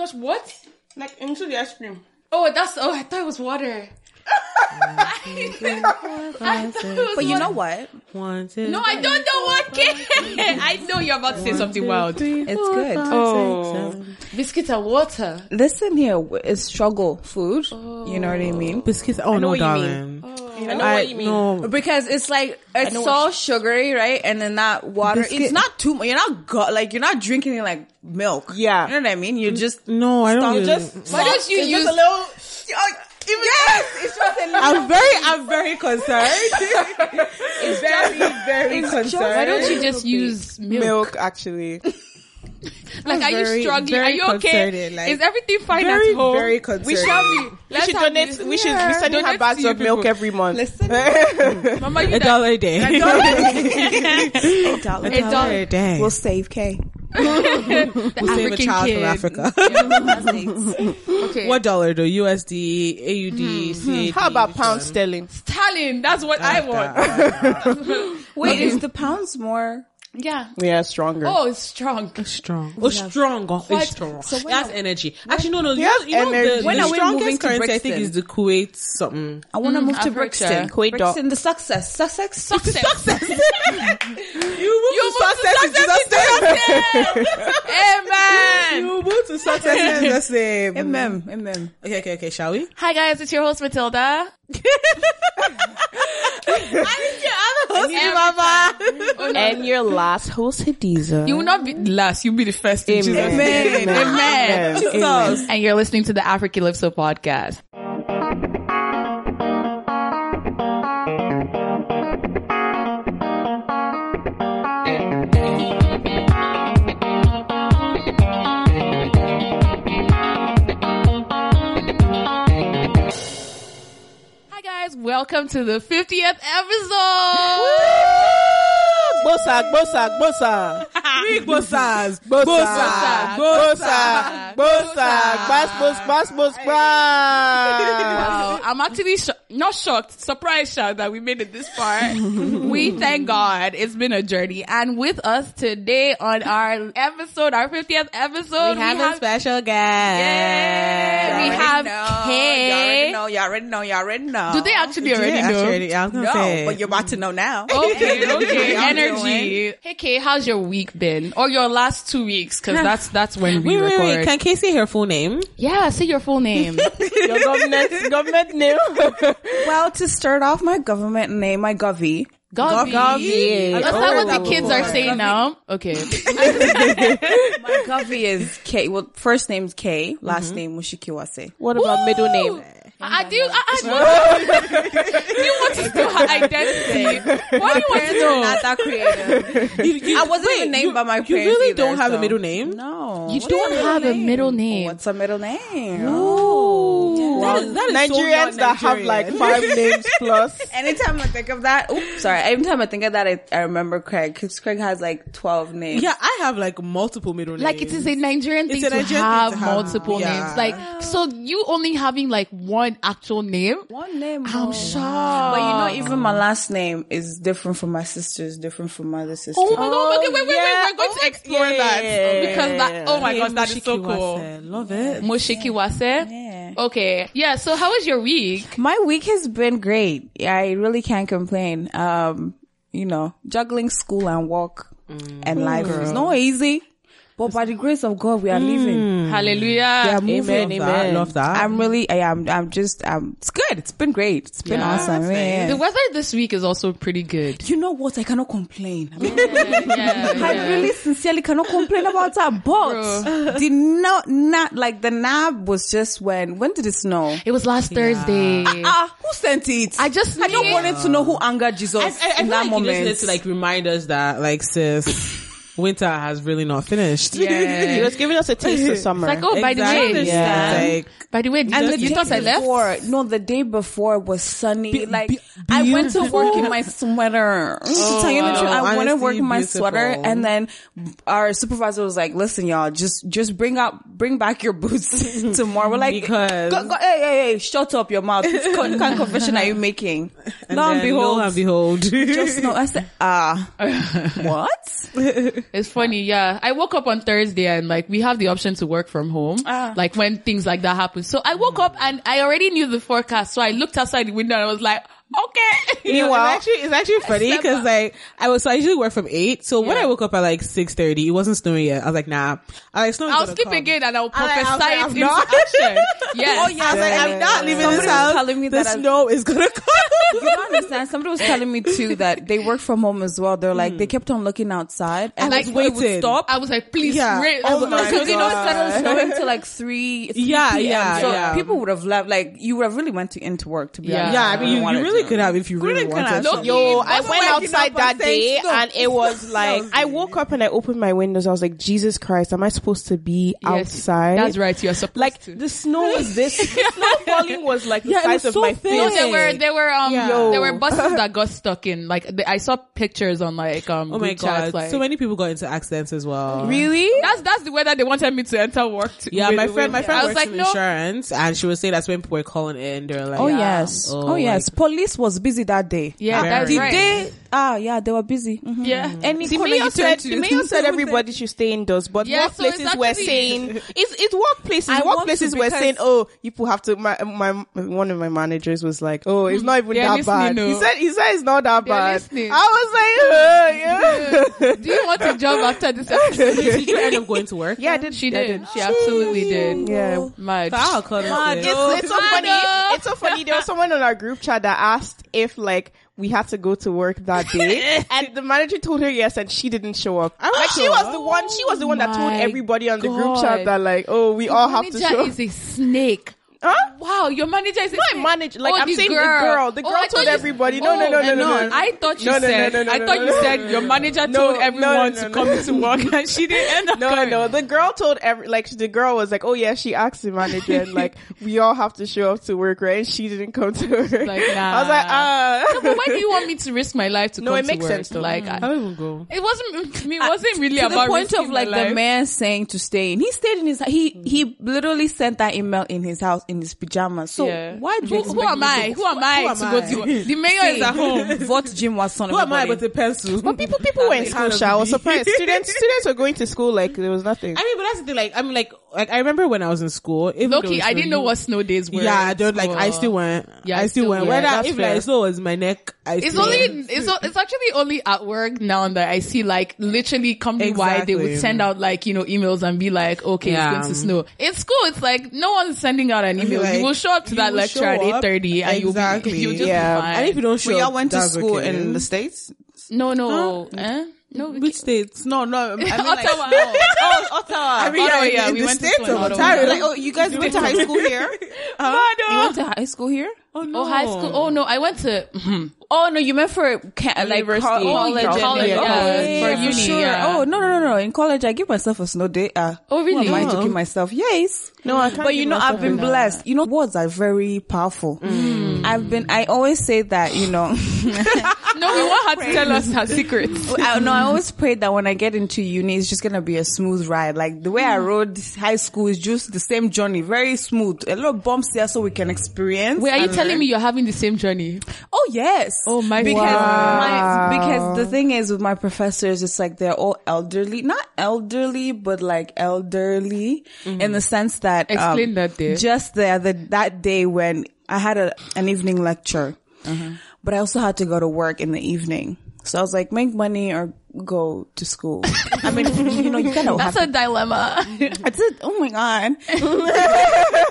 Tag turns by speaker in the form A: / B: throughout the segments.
A: gosh, what?
B: Like into the ice cream.
A: Oh, that's oh, I thought it was water. I thought it was
C: But you know what?
D: One, two,
A: No, I don't know what cake. I know you're about to say something wild.
C: It's good.
A: Oh, biscuits and water.
C: Listen here, it's struggle food. You know what I mean?
D: biscuits. Oh
B: know
D: no,
B: what you
D: darling.
B: I know
D: I
B: what you mean.
D: no.
C: Because it's like it's so
B: what
C: sugary, right? And then that water,
D: Biscuit-
C: it's not too much. You're not go- like you're not drinking it like milk.
B: Yeah.
C: you know what I mean. You just
D: No, I don't.
C: Stop,
D: Really.
C: Oh, just
A: Why don't you
B: It's
A: use?
B: just a little.
C: yes, it's just a little.
D: I'm very, I'm very concerned. it's very, very concerned.
A: Why don't you just use milk?
B: Milk, actually.
A: Like, are
D: very-
A: you struggling? Are you okay?
D: like,
A: Is everything fine
D: very,
A: at home?
D: very
A: We shall be.
B: We
A: Let's
B: should donate.
A: this-
B: We should.
A: Yeah.
B: We send her
A: Donate
B: bags of
A: you
B: milk every month.
A: Mama, you
D: A
A: that-
D: dollar a day.
C: A
A: A
C: dollar.
A: dollar.
D: a day.
C: We'll save K.
A: The
D: We'll save a child
A: kid.
D: from Africa.
A: Okay.
D: what dollar though? USD, AUD, hmm. CAD. Hmm.
B: How about
D: which
B: pound
D: one?
B: sterling?
A: That's what I ah, want.
C: Ah, ah, Wait, is the pounds more?
A: Yeah.
B: Yeah, stronger.
A: Oh, it's strong.
D: It's Strong. Oh, strong. Oh,
A: What?
D: it's strong.
C: So
D: So
C: when
D: it has
C: are-
D: energy. Actually, no, no. You know, you know
B: energy.
D: the,
C: When
D: the
C: are
D: strongest
C: moving to
D: currency, I think,
C: Brixton?
D: is the Kuwait something.
C: I want to move to
A: Africa.
C: Brixton.
B: Kuwait dot.
C: Brixton, the success, Sussex,
A: Success.
D: You move
A: You
D: to success in Jesus' name.
A: Amen.
D: You move to success in Jesus' name.
C: Mm. mm.
D: Okay, okay, okay. Shall we?
A: Hi guys, it's your host Matilda. Oh, no.
B: And your last host, Hadiza.
A: You will not be last. You'll be the first. in Jesus'
B: Amen.
A: name. Amen.
C: Jesus.
A: And you're listening to the Africalypso podcast. Welcome to the 50th episode.
B: Bosa, bosa, bosa.
D: Three bossas.
B: Bosa, bosa, bosa. Bas, bos, bas, bos, bas.
A: Wow, I'm actually sho- not shocked, surprised shocked that we made it this far. we thank God. It's been a journey. And with us today on our episode, our 50th episode,
D: We have a special guest.
A: Yeah, we have
C: know,
A: Kay.
C: Y'all already know. Y'all already know. Y'all already know.
A: Do they actually already
D: Yeah,
A: know?
D: actually, I was gonna
C: No,
D: say.
C: but you're about to know now.
A: Okay, okay,
C: I'm
A: energy. Hey Kay, how's your week been? Or your last two weeks? Cause that's, that's when we
D: Wait, wait,
A: record.
D: wait. Can Casey hear her full name?
A: yeah, say your full name.
B: Your government, government name.
C: Well, to start off, my government name, my govy.
A: Govy.
B: Govy.
A: That's not what the kids are saying now. Okay.
C: My govy is K. Well, first name's K. Last mm-hmm. name Mushikiwase.
B: What about middle name?
A: I do. I, I, you want to know her identity? What do you want to know?
C: Not that creative.
D: You, you,
C: I wasn't
D: wait,
C: even named
D: you-
C: by my
D: You
C: parents
D: really
C: either,
D: don't have a middle name?
C: No.
A: You
C: What's
A: don't
C: middle
A: have a middle name.
C: What's a middle name?
D: Oh. That is, that is so
B: Nigerians that have like five names plus.
C: Anytime I think of that, oops, sorry. Anytime I think of that, I, I remember Craig because Craig has like twelve names.
D: Yeah, I have like multiple middle names.
A: Like it is a Nigerian thing,
D: It's a
A: to,
D: Nigerian thing
A: have
D: to have,
A: multiple
D: yeah.
A: names. Like so, you only having like one actual name.
C: one name.
A: I'm
C: oh.
A: shocked.
C: But you know, even my last name is different from my sister's, different from my other sister.
A: Oh my god! Okay, wait, wait,
B: yeah.
A: wait. Oh, we're going to
B: Oh,
A: explore
B: yeah,
A: that
B: yeah, yeah,
A: because that.
B: yeah.
A: Oh my god, that is so cool.
D: Wase. Love it.
A: Moshiki Wase. Okay, yeah. So, how was your week?
C: My week has been great. I really can't complain. Um, you know, juggling school and work and life is not easy. But by the grace of God, we are living.
A: Hallelujah.
C: Yeah, moving.
D: Love that. Love that.
C: I'm really, I am, I'm just, um, it's good. It's been great. It's been
A: Yeah.
C: awesome. Yeah.
A: The weather this week is also pretty good.
C: You know what? I cannot complain.
A: yeah,
C: I really sincerely cannot complain about that. But the no, not like the nab was just when, when did it snow?
A: It was last Thursday.
C: Ah, who sent it?
A: I just
C: I don't
A: need-
C: wanted to know who angered Jesus
D: I, I, I
C: in
D: feel
C: that
D: like you
C: moment.
D: just need to like remind us that like sis, winter has really not finished.
A: Yeah.
B: He was giving us a taste of summer.
A: It's like, oh, by the way,
C: Yeah.
D: Like,
A: by the way, did
C: and
A: you,
C: the
A: you
C: day
A: thought I left?
C: before, no, the day before was sunny.
D: Be-
C: like
D: be-
C: I went to work in my sweater. to tell you the truth, I
D: wow.
C: went to work in my
D: beautiful.
C: sweater, and then our supervisor was like, "Listen, y'all, just just bring up, bring back your boots tomorrow." We're like,
D: Because-
C: go, go, hey, hey, hey, shut up your mouth. What kind of confession are you making?
D: and
C: Lo and
D: then
C: behold,
D: lo and behold.
C: just no. I said, ah, what?
A: It's funny, yeah. I woke up on Thursday and like we have the option to work from home,
C: Ah.
A: like when things like that happen. So I woke up and I already knew the forecast. So I looked outside the window and I was like, okay.
D: You know, it's actually it's actually funny because like I was so I usually work from eight. So when I woke up at like six thirty, it wasn't snowing yet. I was like, nah. I like snowing.
A: I'll skip again and I'll
D: was
A: prophesy
D: like,
A: it
D: I'm
A: into
D: not.
A: action. Yes.
C: Oh, yeah.
D: I was like, I'm not leaving
C: Somebody
D: this
C: was
D: house.
C: telling me
D: the
C: that
D: snow is gonna
C: You
D: come.
C: don't understand. Somebody was telling me too that they work from home as well. They're like, mm. they kept on looking outside and
D: I
C: like
D: was waiting.
C: stop.
A: I was like, please,
D: Yeah.
A: rain.
D: Oh
A: I was like,
C: Because you know it started snowing till like three. 3
D: Yeah,
C: PM.
D: yeah,
C: So
D: yeah.
C: people would have left. Like you would have really went to into work to be
A: Yeah.
C: honest.
D: Yeah, I mean, you, you really
C: to.
D: could have if you really
C: Really
D: wanted. to.
A: Look,
B: Yo, I went outside that
E: and saying
B: day
E: stop.
B: and it was like, I woke up and I opened my windows. I was like, Jesus Christ, am I supposed to be
A: Yes,
B: outside?
A: That's right. You're supposed
B: Like
A: to.
B: the snow was this, the snow falling was like the
D: Yeah, it
B: size
D: was
B: of
D: so
B: my
D: thin.
A: No, there were there were um
D: Yeah.
A: there were buses that got stuck in like the, I saw pictures on like um
D: Oh my
A: group chats,
D: god,
A: like
D: so many people got into accidents as well.
C: Really?
A: that's that's the weather they wanted me to enter work. To,
D: Yeah,
A: with-
D: my friend, my friend
A: I
D: works
A: was like
D: in
A: no.
D: insurance, and she was saying that's when people were calling in. They're like,
C: Oh yes.
D: Oh,
C: Oh, yes. Police was busy that day.
A: Yeah,
D: Very.
A: that's
C: Did
A: right.
C: they? Ah, yeah, they were busy. Mhm.
A: Yeah.
C: Any
B: The
C: corner
B: mayor
C: you
B: said,
C: to,
B: the mayor said everybody should stay indoors, but
A: Yeah, so it's
B: workplaces were saying, it's, it's workplaces,
C: I
B: workplaces were saying, oh, people have to, my, my, one of my managers was like, oh, it's not even that bad.
A: no.
B: He said, he said it's not that
A: They're
B: bad.
A: listening.
B: I was like, oh, yeah.
A: Do you want a job after this episode?
D: Did you end up going to work?
B: yeah, I did.
A: she
B: I
A: did. She absolutely did.
B: Yeah.
A: Mad.
D: I'll call this
C: Mad.
B: It's, it's so funny. It's so funny. There was someone on our group chat that asked if like we had to go to work that day, and the manager told her yes, and she didn't show up.
D: I was
B: like she
D: oh
B: was the one. She was the one that told everybody on the group chat that like, oh, we all have to
A: manager
B: show.
A: is a snake.
B: Huh?
A: Wow, your manager is a
B: Not
A: snake.
B: manager. Like
A: Oh,
B: I'm saying,
A: girl.
B: the girl. The
A: Oh,
B: girl
A: I thought
B: told everybody. No, no,
A: Oh,
B: no, no, no,
A: no,
B: no.
A: I thought you
B: No, no, no,
A: said.
B: no, no,
A: I thought you said your manager told
B: no,
A: everyone to come to work, and she didn't end up
B: No,
A: coming.
B: no, the girl told every, like, the girl was like, oh yeah, she asked the manager and like, we all have to show up to work, right? And she didn't come to work.
A: Like, nah.
B: I was like, ah.
A: No, but why do you want me to risk my life to
B: No,
A: come
B: it
A: to
B: makes
A: work?
B: sense, though.
A: Like,
D: I
A: I,
D: don't even go.
A: it wasn't. To me, it wasn't really
C: to
A: about
C: the point of like the man saying to stay in. He stayed in his he he literally sent that email in his house in his pajamas. So
A: Yeah.
C: why do you
A: Who,
C: expect
A: who am I? Who am I to go to? The mayor is at home.
C: Vote Jim Watson
D: Who
C: of
D: am I
C: everybody.
D: but a pencil?
B: But people, people were in school,
D: had a
B: I was surprised. Students, students were going to school like there was nothing.
D: I mean, but that's the thing. Like, I mean, like, like I remember when I was in school. Even though
A: Loki, I didn't know what snow days were.
D: Yeah, I don't like. I still went.
A: Yeah,
D: I still went.
A: yeah,
D: Whether
B: that's
D: if
B: fair.
D: like snow was my neck, I
A: It's
D: still
A: only
D: went.
A: it's it's actually only at work now that I see like literally company wide they would send out like you know emails and be like okay
D: Yeah.
A: it's going to snow. In school it's like no one's sending out an email.
D: Like,
A: you will show up to that lecture at eight thirty, eight and
D: Exactly.
A: you'll be you'll just
B: Yeah.
A: be fine.
D: And if you don't show
C: Well, y'all went to school
D: okay.
C: in the states.
A: no no eh? No we
D: which states? No, no. I mean, like,
A: Ottawa.
C: Oh, Ottawa.
D: I mean,
A: Ottawa,
D: yeah,
A: yeah,
D: in
A: we
D: the
A: went to
D: of Ontario. Like,
C: oh, you guys went to high school here? You went to high school here?
D: oh no,
A: Oh, high school. Oh no, I went to.
C: Oh no, you meant for ca- like
B: University.
C: co-
B: Oh,
C: college, and-
A: college,
C: yeah,
A: yeah,
C: okay,
A: for uni,
C: sure.
A: yeah.
C: Oh no, no, no, no! In college, I give myself a snow day. Uh,
A: Oh, really?
C: Who am I to
D: Oh.
C: give myself? Yes.
B: No, I can't
C: But you know, I've been
B: a-
C: blessed. You know, words are very powerful. I've been. I always say that. You know,
A: No, we want her to tell us her secrets.
C: I know. I always pray that when I get into uni, it's just gonna be a smooth ride. Like the way I hmm. rode high school is just the same journey, very smooth. A lot of bumps here so we can experience.
A: Wait, are you telling
C: learn.
A: me you're having the same journey?
C: Oh yes.
A: Oh, my
C: because
B: Wow.
C: my because the thing is with my professors, it's like they're all elderly, not elderly, but like elderly mm-hmm. in the sense that um,
A: Explain that day.
C: Just the other that day when I had a an evening lecture, uh-huh. But I also had to go to work in the evening. So I was like, make money or go to school. I mean, you know, you gotta
A: That's
C: have
A: a dilemma.
C: that's it. Oh my god.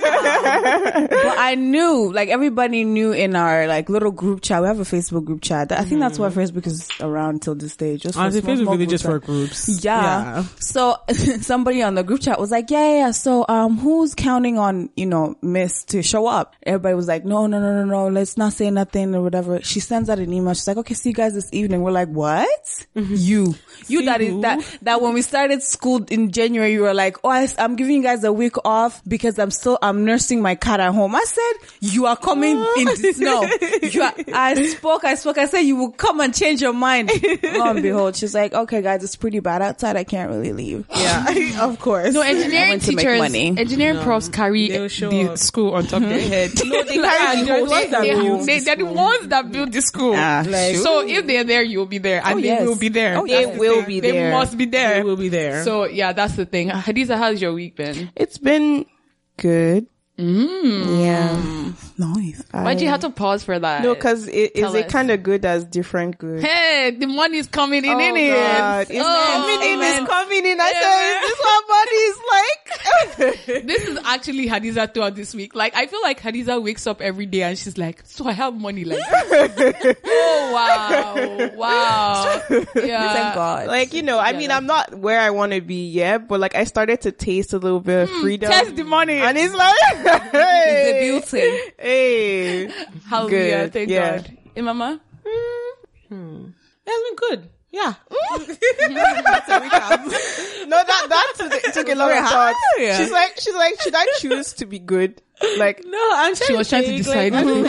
C: but I knew, like everybody knew in our like little group chat. We have a Facebook group chat. I think that's why Facebook is around till this day. Just for
D: Honestly,
C: small,
D: Facebook
C: small
D: really just
C: chat.
D: for groups.
C: Yeah. So somebody on the group chat was like, yeah, yeah, yeah. So, um, who's counting on, you know, Miss to show up? Everybody was like, no, no, no, no, no. Let's not say nothing or whatever. She sends out an email. She's like, okay, see you guys this evening. We're like, what? You, you
D: See
C: that is that, that when we started school in January, you were like, oh, I, am giving you guys a week off because I'm still, I'm nursing my cat at home. I said, you are coming in the snow. You are, I spoke, I spoke. I said, you will come and change your mind. Lo and behold, she's like, okay, guys, it's pretty bad outside. I can't really leave.
D: Yeah, of course.
A: No, engineering
C: went
A: teachers,
C: money.
A: engineering profs carry the
D: up.
A: school on top of their head.
D: no, they carry the
A: They-
D: ones that
A: they-
D: build
A: they-
D: the
A: they're the
D: school.
A: ones that build the school.
C: Ah,
D: Like-
A: so if they're there, you'll be there, and
C: Oh,
A: they
C: yes.
A: will be there.
C: Oh,
B: they
C: that's the
B: will
C: thing.
B: be
A: They must be there.
D: They will be there.
A: So yeah, that's the thing. Hadiza, how's your week been?
B: It's been good.
A: Mm.
B: Yeah.
C: Nice.
A: Why'd you have to pause for that?
B: No, because it is
A: Tell
B: it
A: us.
B: kind of good as different good.
A: hey, the money's coming in,
B: Oh,
A: in it.
B: God. It's coming in, it's coming in. I said, is this what money is like?
A: This is actually Hadiza throughout this week. Like, I feel like Hadiza wakes up every day and she's like, so I have money like Oh, wow. Wow. Yeah.
C: Thank God.
B: like, you know, I mean, I'm not where I want to be yet, but like I started to taste a little bit of freedom.
A: Test the money.
B: And it's like, hey,
C: It's the beauty.
B: hey.
A: Hallelujah.
B: Good.
A: Thank
B: Yeah.
A: God. Hey, mama? Hmm.
D: it's been good. Yeah.
B: No, that, that took, took a lot of thought.
C: Yeah.
B: She's like, she's like, should I choose to be good? Like,
D: No, I'm trying
A: was
D: to
A: trying to decide.
D: Like, I'm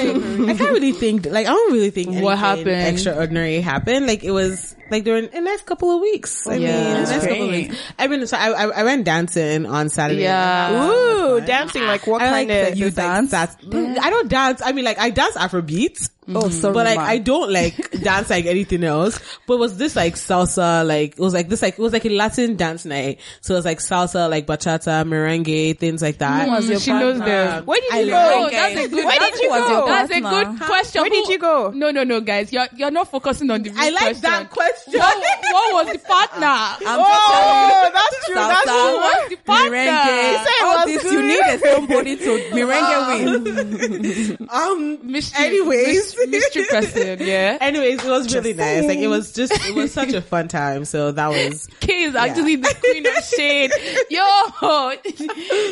D: like, I can't really think. Like, I don't really think
A: What happened?
D: extraordinary happened. Like, it was like during the next couple of weeks. I
A: Yeah,
D: mean, a
A: that's
D: nice couple of weeks. I mean, so I, I, I went dancing on Saturday.
A: Yeah.
B: ooh, dancing. Like, what
D: I
B: kind
D: like
B: of?
D: you
C: Just like
D: dance. That's, I don't dance. I mean, like I dance Afrobeat, mm-hmm.
C: Oh, sorry.
D: but like
C: ma.
D: I don't like dance like anything else. But it was this like salsa? Like it was like this like it was like a Latin dance night. So it was like salsa, like bachata, merengue, things like that.
C: was your
A: she knows
C: partner?
A: them.
B: Where did you
D: like-
B: go?
A: That's a good.
B: Where did you go?
A: That's a good question.
B: Where did you go?
A: No, no, no, guys. You're you're not focusing on the.
D: I like
A: question.
D: that question.
A: What, what was the partner?
C: I'm
B: Oh, that's true. That's true.
A: What's the partner?
C: merengue.
B: said it
C: All
B: was
C: this you needed somebody to merengue win.
D: Um.
A: Mystery,
D: Anyways.
A: mys- mystery person. Yeah.
D: Anyways, it was really nice. Like it was just it was such a fun time. So that was
A: Kay is actually the queen of shade. Yo,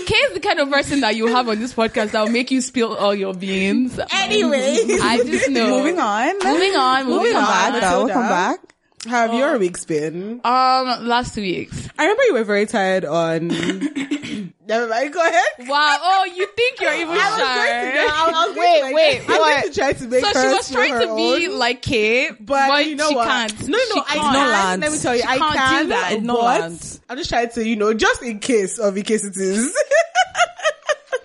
A: Kay is the kind of person that you have on this podcast that will make you spill all your beans.
D: anyway.
A: I just know.
C: Moving on.
A: Moving on. Moving on.
C: back though. We'll come back.
D: How have your weeks been?
A: Um, last week.
D: I remember you were very tired on. Never mind. Go ahead.
A: Wow. Oh, you think you're even shy?
B: Wait, wait,
D: I'm going
B: what?
D: to try to make
A: So she was trying to be
D: own.
A: like Kay, but,
D: But, you know
A: she
D: what?
A: can't.
D: No, no,
A: She
D: I
A: can't.
D: can. Let me tell you, I
A: can't do
D: can.
A: that.
C: It's no
D: but
C: lands.
D: I'm just trying to, you know, just in case of in case it is.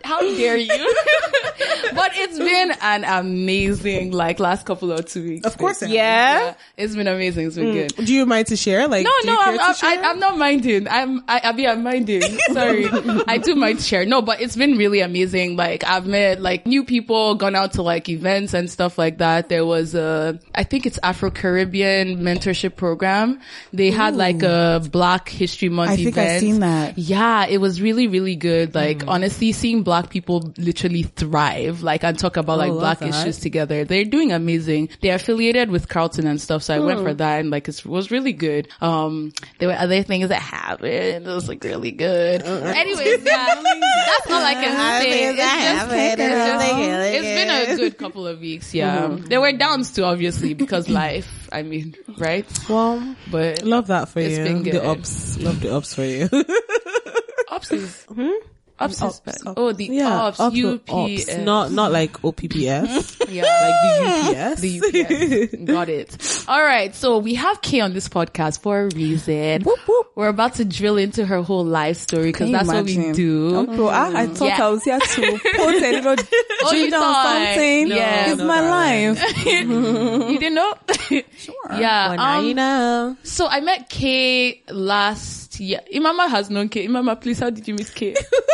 A: How dare you? but it's been an amazing like last couple of two weeks.
D: Of course it has.
B: Yeah.
A: It's been amazing. It's been good.
D: Do you mind to share? Like,
A: No, no, I'm,
D: to
A: I'm. I, I'm not minding. I'm, I, I mean, I'm minding. Sorry. I do mind to share. No, but it's been really amazing. Like, I've met like new people, gone out to like events and stuff like that. There was a, I think it's Afro-Caribbean mentorship program. They had like a Black History Month
C: I think
A: event.
C: I've seen that.
A: Yeah, it was really, really good. Like,
D: Mm.
A: honestly, seeing black people literally thrive, like, and talk about like black
D: that.
A: issues together. They're doing amazing. They're affiliated with Carleton and stuff. So I went
D: Hmm.
A: for that and like, it was really good. Um, there were other things that happened. It was like really good. Anyways, yeah, that's all I can say. It's just- it's just- it's been a good couple of weeks. Yeah.
D: Mm-hmm.
A: There were downs too, obviously, because life, I mean, right?
D: well,
A: But
D: love that for
A: It's
D: you.
A: been good.
D: The ups. Love the ups for you.
A: Ops is, Ops is, oh, the
D: yeah.
A: Ops,
D: ups,
A: UPS.
D: ups. Not, not like OPPS.
A: Yeah.
D: like the UPS.
A: The UPS. Got it. All right. So we have Kay on this podcast for a reason. We're about to drill into her whole life story because that's what we
C: imagine?
A: do.
C: Uncle, I, I thought
A: Yeah.
C: I was here to put a little
A: Oh, you thought?
C: something.
A: Yeah.
C: it's
D: No,
C: my life.
A: you didn't know?
C: Sure.
A: Yeah.
D: Well, now
A: um,
D: you know.
A: So I met Kay last year. Imama has known Kay. Imama, please, how did you meet Kay?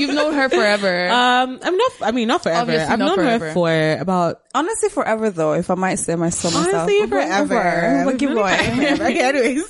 A: You've known her forever.
D: Um, I'm not. I mean, not forever.
A: Obviously
D: I've
A: not
D: known
A: forever.
D: her for about
C: Honestly, forever though, if I might say myself
D: honestly forever.
C: But give
D: We've known
C: away.
D: each other forever. Okay, anyways,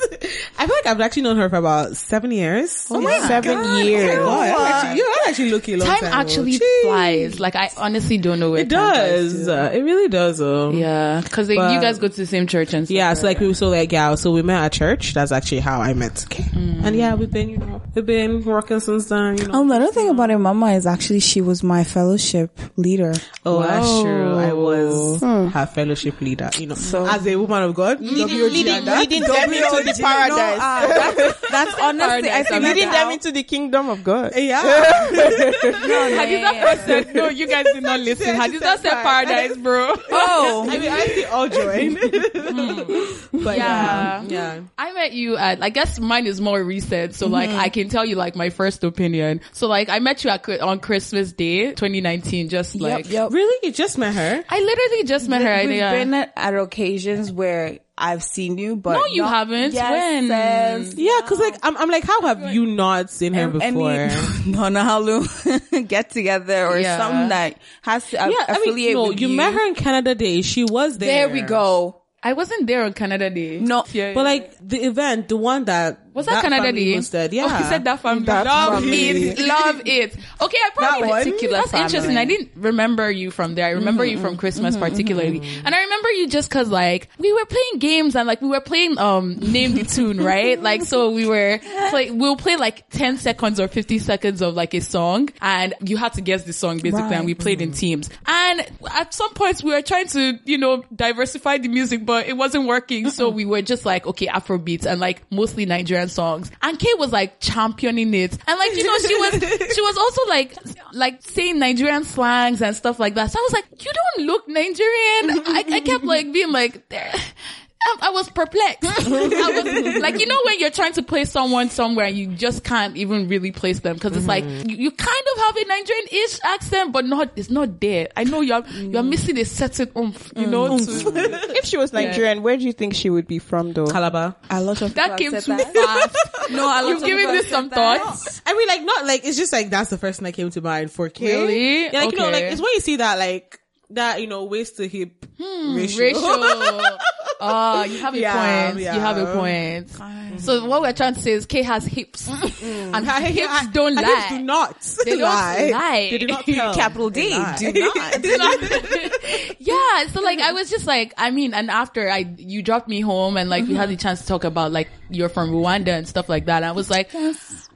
D: I feel like I've actually known her for about seven years.
B: Oh my Seven years.
D: Oh, I'm actually, you're actually looking long
A: time
D: time.
A: actually
D: Jeez.
A: flies. Like I honestly don't know where
D: It does. Uh, it really does. Um,
A: Yeah, because you guys go to the same church and stuff.
D: Yeah, so like we were so like yeah, so we met at church. That's actually how I met Kay. And yeah, we've been you know we've been working since then. You know.
C: Um, the other thing about her mama is actually she was my fellowship leader.
D: oh, that's true. I was hmm. her fellowship leader. You know, so, as a woman of God,
B: Leading,
D: WOG
B: leading,
D: that.
B: leading them into the paradise.
C: ah, that's, that's honestly, I
A: Paradise,
C: think
B: leading them
C: how-
B: into the kingdom of God.
D: Yeah.
A: no, Hadiza first said, no, you guys did not listen. Hadiza said paradise, bro.
C: Oh,
D: I mean, I see all join. Hmm. but
A: Yeah.
D: yeah, yeah.
A: I met you at, I guess mine is more recent. So like, mm-hmm. I can tell you like my first opinion. So like, I met you at, on Christmas Day, 2019, just like,
C: yep.
D: Really, you just met her?
A: I literally just met her.
C: We've
A: yeah.
C: been at, at occasions where I've seen you, but
A: No, you
C: not-
A: haven't.
C: Yes,
A: When?
C: sis.
D: Yeah, cause like I'm, I'm like, how have you not seen her before?
C: no, no, Halu get together or
A: Yeah.
C: something that has to uh,
D: yeah, I
C: affiliate
D: mean, no,
C: with
D: you, met her in Canada Day. She was there.
C: There we go.
A: I wasn't there on Canada Day.
C: No,
A: Yeah,
D: But like the event, the one that
A: Was that, Canada Day?
D: yeah.
A: Oh, he said that family.
B: That
A: love
B: family.
A: it. Love it. Okay, I probably
C: That particular
A: That's interesting. I didn't remember you from there. I remember you from mm-hmm. Christmas mm-hmm. particularly. Mm-hmm. And I remember you just cause like we were playing games and like we were playing um name the tune, right? Like so we were play we'll play like 10 seconds or 50 seconds of like a song and you had to guess the song basically and we played in teams. And at some points we were trying to, you know, diversify the music but it wasn't working. So we were just like, okay, Afro beats and like mostly Nigerian songs. And Kay was like championing it. And like, you know, she was, she was also like, like saying Nigerian slangs and stuff like that. So I was like, you don't look Nigerian. I, I kept like being like, there. I, I was perplexed. I was like, you know, when you're trying to place someone somewhere and you just can't even really place them because it's like mm-hmm. you, you kind of have a Nigerian-ish accent, but not it's not there. I know you're you're mm. missing a certain oomph, you know. Mm. to-
B: If she was Nigerian, where do you think she would be from though?
D: Calabar.
C: a lot of
A: that came
C: have
A: too
C: that.
A: fast.
C: No, a lot
A: You've
C: of
A: given
C: people
A: this some
C: said that.
A: thoughts.
D: I mean, like not like it's just like that's the first thing that came to mind for K.
A: Really?
D: Yeah, like you know, like it's when you see that like that you know waist to hip hmm, ratio.
A: Rachel. Oh, you have a
D: Yeah,
A: point.
D: yeah.
A: You have a point. So what we're trying to say is Kay has hips. Mm. And her hips don't
D: Her
A: lie.
D: hips do not
A: They don't
D: lie.
A: lie.
D: They do not tell.
C: Capital
D: They
C: D,
D: lie.
C: do not.
A: yeah so like i was just like i mean and after i you dropped me home and like we had mm-hmm. the chance to talk about like you're from rwanda and stuff like that i was like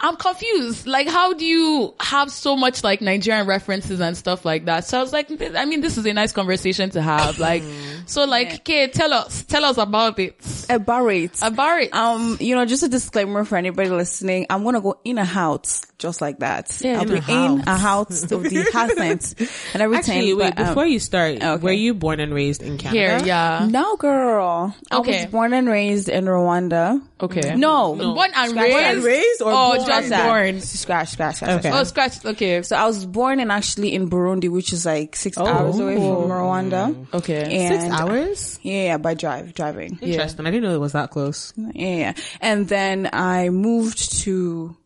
A: i'm confused like how do you have so much like nigerian references and stuff like that so i was like i mean this is a nice conversation to have like so like okay tell us tell us about it
C: About it.
A: about it
C: Um, you know, just a disclaimer for anybody listening. I'm gonna go in a house just like that.
A: Yeah,
C: I'll
A: in
C: be
D: a
C: in
D: house.
C: a house of the accent and everything.
D: Actually, wait.
C: but, um,
D: before you start,
C: okay.
D: were you born and raised in Canada?
A: here yeah
C: no, girl. I
A: Okay.
C: was born and raised in Rwanda.
A: okay
C: No,
A: born and
C: Scratch that.
A: raised,
D: raised or
A: oh
D: born?
A: Just
C: Scratch
A: born
C: that. Scratch, scratch, scratch.
D: Okay.
C: scratch.
A: oh scratch okay
C: So I was born in actually in Burundi, which is like six oh. hours away from Rwanda.
A: okay
C: And
D: Six hours.
C: Yeah, yeah, by drive, driving.
D: Interesting. I didn't know it was that close.
C: Yeah. And then I moved to,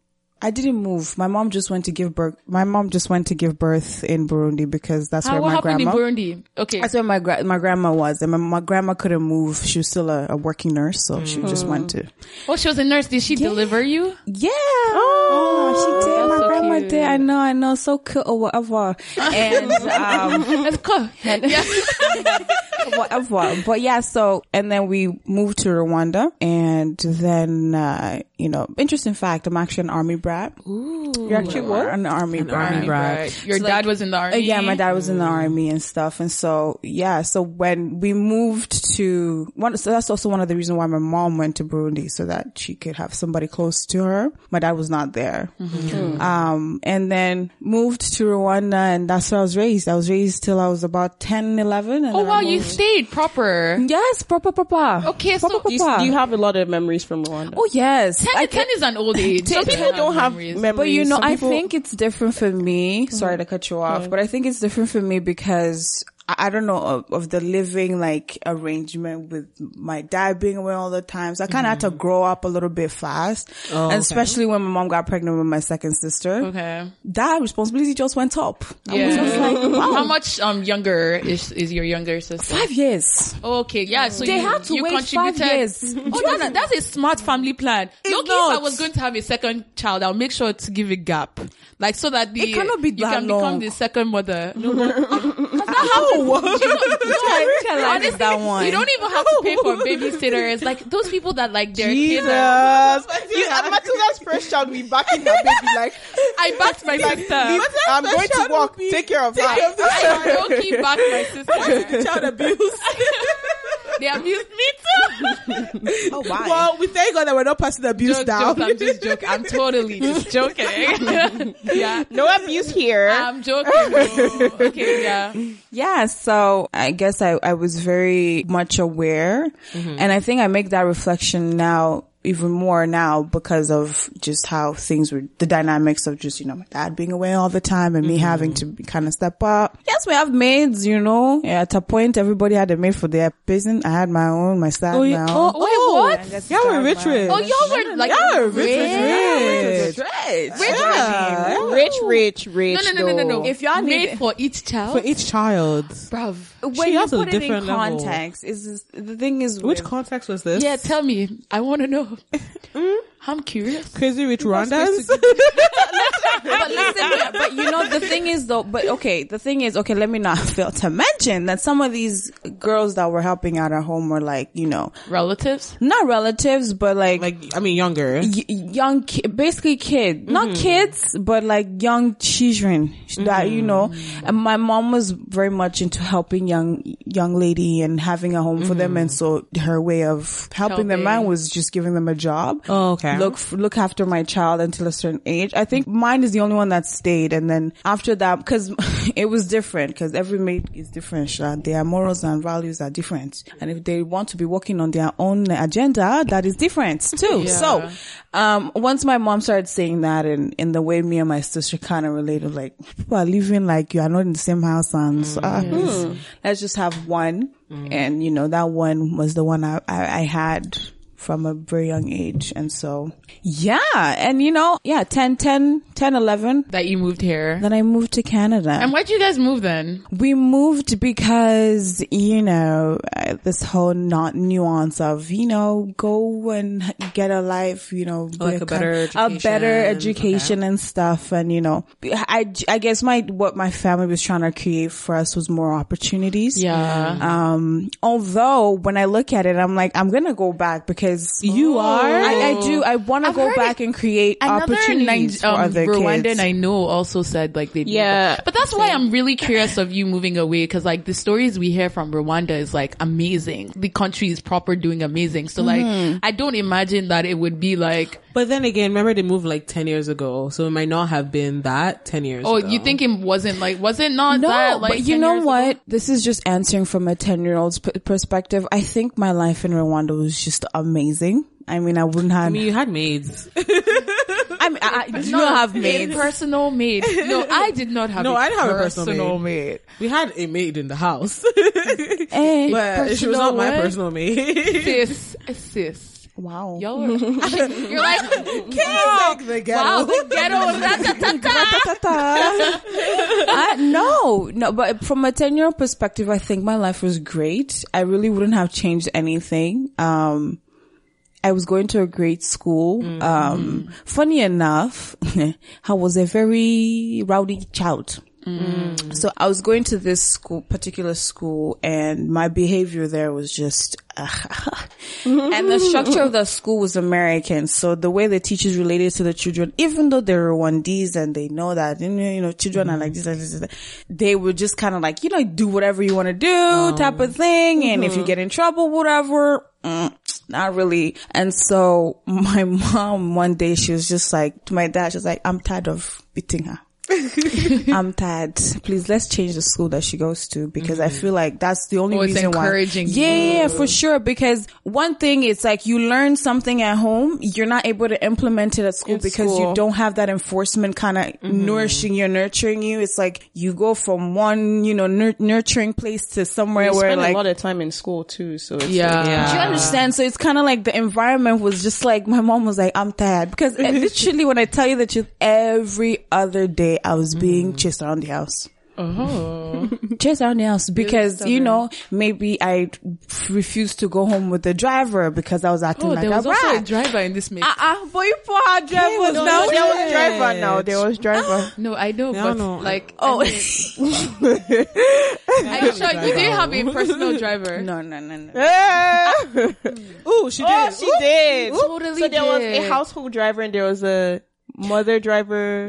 C: I didn't move. My mom just went to give birth. My mom just went to give birth in Burundi because that's
A: How,
C: where
A: what
C: my
A: happened
C: grandma.
A: in burundi okay
C: That's where my gra- my grandma was, and my, my grandma couldn't move. She was still a, a working nurse, so she just mm. went to.
A: oh she was a nurse did she deliver you
C: Yeah, oh, oh she did.
A: That's
C: my
A: so
C: grandma
A: cute.
C: did. I know, I know, so cute or whatever. And um,
A: Let's go. Yeah.
C: whatever. But yeah, so and then we moved to Rwanda, and then uh, you know, interesting fact, I'm actually an army brat. Ooh, you're actually what? An army brat.
D: army brat.
A: Your
C: So,
A: dad
C: like,
A: was in the
C: Uh,
A: army.
C: yeah, my dad was in the army and stuff, and so yeah. So when we moved to one, so that's also one of the reasons why my mom went to Burundi so that she could have somebody close to her. My dad was not there, um, Um, and then moved to Rwanda, and that's where I was raised. I was raised till I was about 10, 11. And
A: Oh wow, you stayed proper.
C: Yes, proper, proper.
A: Okay, so
C: Proper,
B: Do you, do you have a lot of memories from Rwanda?
C: Oh yes,
A: ten,
C: I
A: 10 is an old age.
B: Some people don't have
A: memories.
B: memories.
C: But you know,
B: Some
C: I think it's different for me. Sorry to cut you off, but I think it's different for me because I, don't know of, of the living like arrangement with my dad being away all the time. So I kind of had to grow up a little bit fast, and especially when my mom got pregnant with my second sister.
A: Okay.
C: That responsibility just went up. I was
A: Yeah.
C: just like, wow,
A: How much um younger is is your younger sister?
C: five years.
A: Oh, Okay, yeah. So
C: They
A: you,
C: had to
A: you
C: wait
A: contributed.
C: five years.
A: Oh, that's, that's a smart family plan.
C: It's
A: Look, if I was going to have a second child, I'll make sure to give a gap, like so that the
C: It cannot be
A: you
C: that
A: can become the second mother. No,
C: Tell us
A: Honestly,
C: that one.
A: you don't even have to pay for babysitters. Like those people that like their
B: Jesus.
A: kids. Are,
B: You, and uh, Matilda's first child be backing her baby like,
A: I backed my sister.
B: "Leave- I'm going to work. Take care of her.
A: I don't keep back my sister.
D: Child abuse.
A: They abused me too.
C: Oh wow.
D: well, we thank God that we're not passing abuse
A: Joke,
D: down.
A: joke, I'm just joking. I'm totally just joking. yeah.
B: No abuse here.
A: I'm joking. bro. Okay, yeah.
C: Yeah, so I guess I, I was very much aware. Mm-hmm. And I think I make that reflection now even more now because of just how things were, the dynamics of just, you know, my dad being away all the time and me
D: Mm-hmm.
C: having to kind of step up. Yes, we have maids, you know. Yeah, at a point, everybody had a maid for their business. I had my own, my dad
D: Oh,
C: my
D: yeah.
C: own.
D: Oh, oh,
A: what?
C: I guess
D: Yeah, we're
C: drive
D: rich,
C: my-
D: rich.
A: Oh, y'all were like
D: Yeah, rich, rich,
A: rich.
D: rich.
C: Yeah.
B: Rich, rich, rich.
A: No, no, no, no, no, no.
C: If y'all
A: made
C: need-
A: for each child,
D: For each child.
A: bruv.
C: When
D: She
C: you
D: has a
C: put it in
D: different level.
C: context, is this, the thing is
D: Which
C: with-
D: context was this?
A: Yeah, tell me. I want to know. mm? I'm curious.
D: Crazy Rich Rwandas?
C: but listen, but you know the thing is though. But okay, the thing is okay. Let me not fail to mention that some of these girls that were helping out at home were like you know
A: Relatives?
C: not relatives, but like.
D: like, I mean, younger.
C: y- young, ki- basically kid, not mm-hmm. kids, but like young children that you know. Mm-hmm. And my mom was very much into helping young young lady and having a home for them, and mm-hmm. so her way of helping them
A: Helping.
C: out was just giving them a job.
D: Oh, okay.
C: Look look after my child until a certain age. I think mine is the only one that stayed, and then after that, because it was different, because every maid is different. Sha. Their morals and values are different, and if they want to be working on their own agenda, that is different too. So, um, once my mom started saying that, and in the way me and my sister kind of related, like people are living like you are not in the same house, and so, ah, please, let's just have one, and you know that one was the one I I, I had from a very young age. And so, yeah. And you know, yeah, 10, 10, 10, 11.
A: That you moved here.
C: Then I moved to Canada.
A: And why'd you guys move then?
C: we moved because, you know, uh, this whole not nuance of, you know, go and get a life, you know,
D: Like a
C: become-
D: better
C: a better
D: education.
C: education and stuff. And, you know, I, I guess my, what my family was trying to create for us was more opportunities.
A: Yeah.
C: Um, although when I look at it, I'm like, I'm gonna go back because
D: You are?
C: I, I do. I want to go
A: heard
C: back and create opportunities
A: Nin-
C: for
A: um,
C: other
A: Rwandan
C: kids.
A: I know also said like they
B: Yeah.
A: but that's why I'm really curious of you moving away because like the stories we hear from Rwanda is like amazing. The country is proper doing amazing. So like
C: Mm-hmm.
A: I don't imagine that it would be like
D: But then again, remember they moved like 10 years ago. So it might not have been that 10 years ago.
A: oh
D: ago.
A: you think it wasn't like was it not
C: no,
A: that like
C: but you
A: 10
C: know
A: years
C: what?
A: ago?
C: This is just answering from a 10 year old's p- perspective. I think my life in Rwanda was just amazing. I mean, I wouldn't have,
D: I mean, you had maids.
C: I, mean, I, I do
A: No,
C: not have
A: a
C: maids.
A: personal maid. No, I did not have
D: No,
A: a
D: I didn't have a personal
A: maid.
D: we had a maid in the house.
C: Eh,
D: but she was not my
A: what?
D: personal maid.
A: Sis, sis.
C: wow.
A: Y'all are, you're like, wow,
D: like the
A: wow, the ghetto.
C: uh, no, no, but from a 10 year old perspective, I think my life was great. I really wouldn't have changed anything. Um, I was going to a great school. Um, funny enough, I was a very rowdy child. Mm. So I was going to this school, particular school, and my behavior there was just, and the mm. structure of the school was American. So the way the teachers related to the children, even though they were Rwandese and they know that, you know, children are like mm. this, like this, like that, they were just kind of like, you know, do whatever you want to do type of oh. thing. And if you mm-hmm. get in trouble, whatever, mm, not really. And so my mom one day, she was just like, to my dad, she was like, I'm tired of beating her. I'm tired. Please let's change the school that she goes to because I feel like that's the only
A: Oh, it's
C: reason why.
A: encouraging
C: Yeah, yeah, for sure. Because one thing it's like you learn something at home, you're not able to implement it at school
B: In
C: because
B: school.
C: you don't have that enforcement kind of nourishing you, nurturing you. It's like you go from one, you know, nur- nurturing place to somewhere
B: We
C: where
B: spend
C: like
B: a lot of time in school too, so it's
A: Yeah.
B: like,
C: do you understand? So it's kind of like the environment was just like my mom was like, "I'm tired," because uh, literally, when I tell you the truth, every other day I was being chased around the house.
A: Oh.
C: Chased around the house because you know maybe I f- refused to go home with the driver because I was acting
A: Oh,
C: like
A: there
C: a
A: was also a driver in this mix.
C: Ah, ah, but you poor her drivers
B: No,
C: now.
B: no, there was driver now. There was driver.
A: no, I know,
D: Yeah,
A: but
D: no.
A: like,
C: Oh.
A: I mean, are you sure you didn't have a personal driver?
C: No, no, no, no.
D: Ooh, she did.
B: oh, she did.
A: Totally
B: So there was a household driver and there was a mother driver.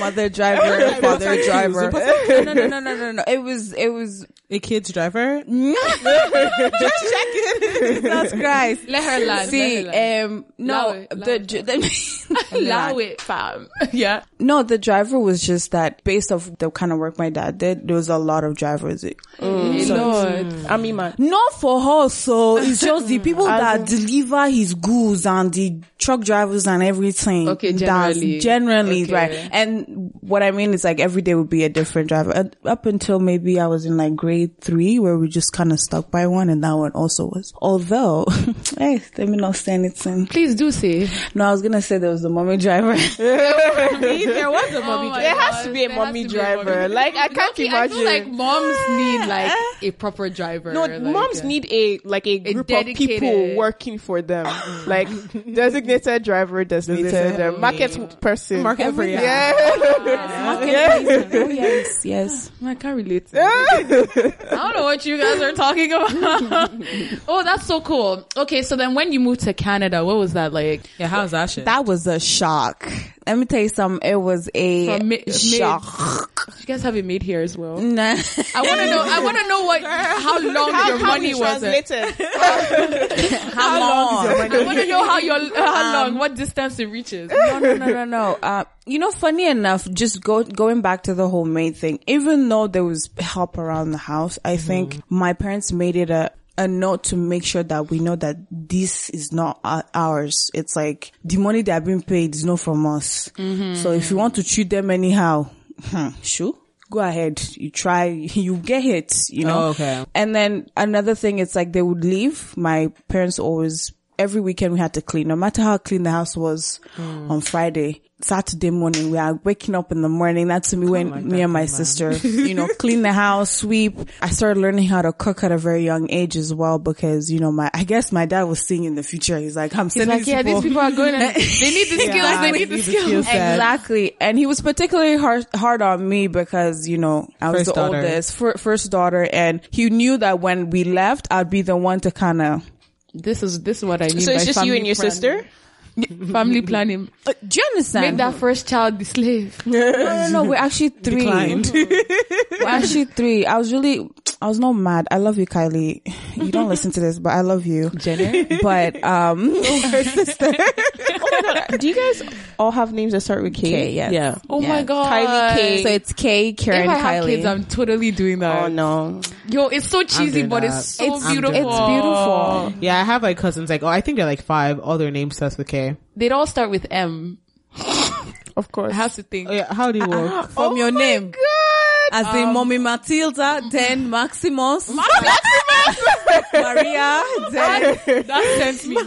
C: Mother driver, father driver. No, no, no, no, no, no, no. It was, it was.
D: A kid's driver? Just check it.
C: Jesus Christ.
A: Let her land.
C: See,
A: her land.
C: um, no,
A: Allow it,
C: the, the
A: allow it, fam. yeah.
C: no, the driver was just that based off the kind of work my dad did. There was a lot of drivers.
A: Lord.
B: Army man.
C: Not for her, so it's just the people that deliver his goods and the truck drivers and everything.
A: Okay,
C: That's
A: generally.
C: generally,
A: Okay.
C: right. And what I mean is like every day would be a different driver. Uh, Up until maybe I was in like grade three where we just kind of stuck by one and that one also was. Although, hey, let me not say anything.
A: Please do say.
C: No, I was gonna say there was the mommy driver.
D: there was a mommy
A: my
B: There has to be a
A: there
B: mommy
A: has to be a
B: driver.
A: mommy-
B: Like I can't
A: Low-key,
B: imagine.
A: I feel like moms need like a proper driver.
B: no,
A: like,
B: moms
A: uh,
B: need a like a group of people working for them, like designated driver, designated
D: Designated-
B: uh, market person.
D: Market for
B: yeah.
C: Oh, oh yes, yes.
A: I can't relate. to it. I don't know what you guys are talking about. oh, that's so cool. Okay, so then when you moved to Canada, what was that like?
D: Yeah, how's that shit?
C: That was a shock. Let me tell you something. It was a
A: From mi-
C: shock.
A: You guys have it made here as well.
C: Nah.
A: I want to know. I want to know what how long your money was. It.
B: translated?
C: How long?
A: I want to know how your how long, what distance it reaches.
C: no, no, no, no, no. Uh, you know, funny enough, just go, going back to the whole maid thing, even though there was help around the house, I think my parents made it a, a note to make sure that we know that this is not ours. It's like the money that are being paid is not from us. So if you want to treat them anyhow, hmm, sure. Go ahead. You try, you get hit, you know?
D: Oh, okay.
C: And then another thing, it's like they would leave. My parents always, every weekend we had to clean. No matter how clean the house was on Friday, Saturday morning, we are waking up in the morning. That's me when oh me and my sister, you know, clean the house, sweep. I started learning how to cook at a very young age as well because, you know, my, I guess my dad was seeing in the future. He's like, I'm
A: It's
C: sending
A: like, yeah, these people are going. And they need the skills. They need the skills.
C: Exactly. And he was particularly hard, hard on me because, you know, I was
D: First
C: the
D: daughter.
C: oldest, fir- first daughter, and he knew that when we left, I'd be the one to kind of,
A: This is this is what I mean.
B: So it's
A: by
B: just you and your
A: planning.
B: sister.
A: Family planning.
C: uh, do you understand?
A: Make that first child the slave.
C: no, no, no, we're actually three.
D: Declined.
C: We're actually three. I was really, I was not mad. I love you, Kylie. You don't listen to this, but I love you.
A: Jenner.
C: But, um, her sister
B: Do you guys all have names that start with K?
C: K, yes.
D: Yeah.
A: Oh
C: Yeah.
A: my god.
B: Kylie K.
C: so it's Kay, Karen,
A: if I have
C: Kylie.
A: kids, I'm totally doing that.
B: Oh no.
A: Yo, it's so cheesy, but
D: that.
A: it's so
C: It's-
A: beautiful.
C: it's beautiful.
D: Yeah, I have like cousins like, oh, I think they're like five. All their names starts with K.
A: They'd all start with M.
B: Of course.
A: I have to think.
D: Oh, yeah, how do you work?
C: From your name.
B: God.
C: As
A: Um,
C: in Mommy Matilda, then Maximus. Maria, then
A: That sends me. No,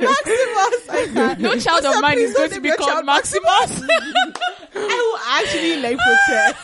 D: Maximus.
A: No child of mine is going to be called Maximus.
D: I will actually like protest.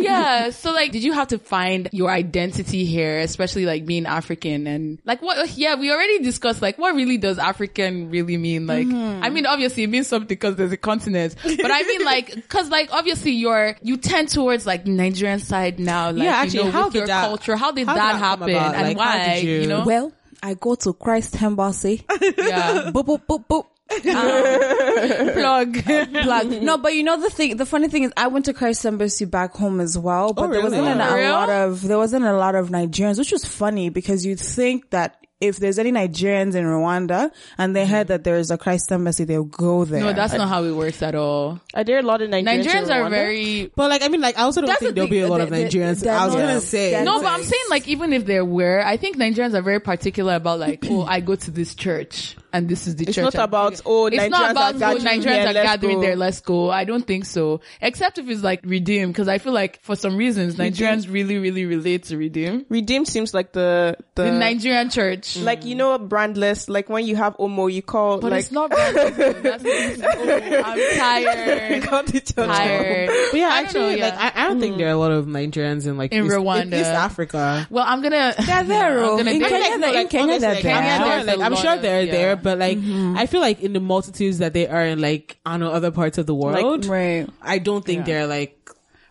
A: Yeah. So like, did you have to find your identity here, especially like being African and like what? Yeah, we already discussed like what really does African really mean? Like,
C: Mm-hmm.
A: I mean, obviously it means something because there's a continent, but I mean like, cause like obviously you're, you tend towards like Nigerian side now. Like,
D: Yeah, actually,
A: you know,
D: how
A: with
D: did
A: your
D: that-
A: culture, how did
D: how
A: that,
D: that
A: happen
D: about?
A: and
D: Like,
A: why?
D: did you-
A: you know?
C: well, I go to Christ Embassy.
A: yeah.
C: boop, boop, boop, boop.
A: Um, plug.
C: Um, plug. No, but you know the thing, the funny thing is I went to Christ Embassy back home as well, but
D: Oh,
C: there
D: really?
C: wasn't
A: Oh,
C: a,
A: real?
C: lot of, there wasn't a lot of Nigerians, which was funny because you'd think that if there's any Nigerians in Rwanda and they heard that there is a Christ Embassy, they'll go there.
A: No, that's not how it works at all.
B: Are there a lot of Nigerians?
A: Nigerians
B: in
A: are very
D: But like, I mean, like, I also don't
C: That's
D: think
C: the
D: there'll be a
C: thing,
D: lot of
C: the- the-
D: Nigerians.
C: the-
D: I was
C: no,
D: gonna say.
A: No, but I'm saying like even if there were, I think Nigerians are very particular about like, oh, I go to this church and this is the
B: It's
A: church.
B: not about oh
A: It's
B: Nigerians
A: not about
B: are
A: oh,
B: gathering
A: Nigerians
B: here,
A: are gathering
B: go.
A: there. Let's go. I don't think so. Except if it's like Redeem, because I feel like for some reasons Nigerians really, really relate to Redeem.
B: Redeem seems like the the,
A: The Nigerian church.
B: Like you know brandless. Like when you have Omo, you call
A: but
B: like
A: it's not branded though. That's oh, I'm tired.
B: call the church.
A: tired.
D: But yeah,
A: I
D: actually,
A: know,
D: like. I, I don't think there are a lot of Nigerians in like
A: In
D: East,
A: Rwanda.
D: East Africa.
A: Well, I'm gonna.
C: Yeah, there,
A: I'm gonna
C: In Kenya,
D: Like,
C: they're-
D: no,
C: in Kenya, they're there.
D: I'm
A: Kenya,
D: sure,
A: there's
D: like,
A: a
D: I'm sure they're
A: yeah.
D: there, but like,
C: Mm-hmm.
D: I feel like in the multitudes that they are in like, I know, other parts of the world,
C: Right.
D: I don't think they're like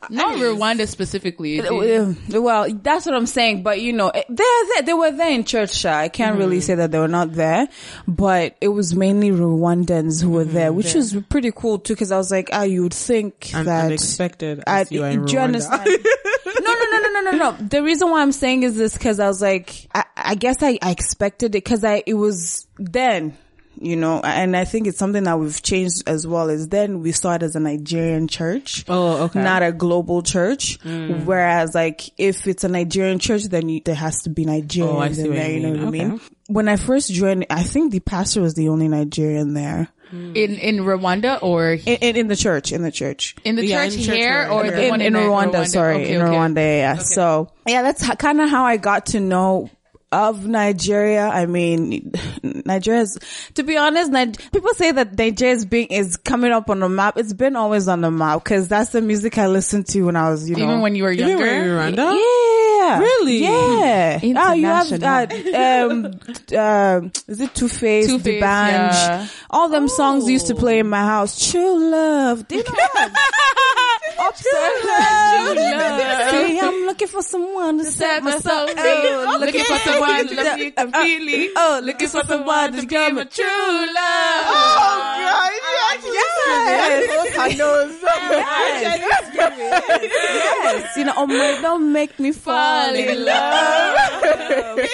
A: Not Rwanda specifically.
C: Uh, Well, that's what I'm saying. But you know, eh, they're there. They were there in church. Sha. I can't
D: Mm-hmm.
C: really say that they were not there, but it was mainly Rwandans who were there, which was pretty cool too. Because I was like, ah, you would think.
D: And
C: that
D: unexpected.
C: I,
D: as you are in
C: do you understand? no, no, no, no, no, no, no. The reason why I'm saying is this because I was like, I, I guess I, I expected it because I, it was then, you know, and I think it's something that we've changed as well is then we saw it as a Nigerian church.
D: Oh, okay. Mm.
C: Not a global church. Whereas like, if it's a Nigerian church, then you, there has to be Nigerians
D: Oh, I see
C: in
D: what
C: there,
D: you
C: you know
D: mean.
C: what I mean? When I first joined, I think the pastor was the only Nigerian there.
A: in in Rwanda or
C: In, in, in the church, in the church.
A: in the
D: Yeah,
A: church
D: in church
A: here
D: or
A: or
D: in-
A: the
C: in,
A: one
C: in
A: in,
C: Rwanda, sorry,
A: Okay,
C: in
A: okay.
C: Rwanda, yeah. So yeah, that's kind of how I got to know of Nigeria. I mean, Nigeria's, to be honest, Nig- people say that Nigeria's being is coming up on the map. It's been always on the map because that's the music I listened to when I was, you know,
A: Even when you were
D: Even
A: younger.
D: when you were in Rwanda?
C: yeah.
D: Really?
C: Yeah. Oh, you have,
A: International.
C: uh, um, uh, is it Two Face, The
A: Two-Face,
C: Band?
A: yeah.
C: All them songs used to play in my house. True Love. Do you know that? True Love. See, I'm looking for someone to set myself free.
A: Oh, looking for someone to love you
C: Uh,
A: completely.
C: Oh, looking for someone to give me
A: true love.
B: Oh god,
C: Yes.
B: her nose.
C: Yes. You know, oh my, don't make me fall in love.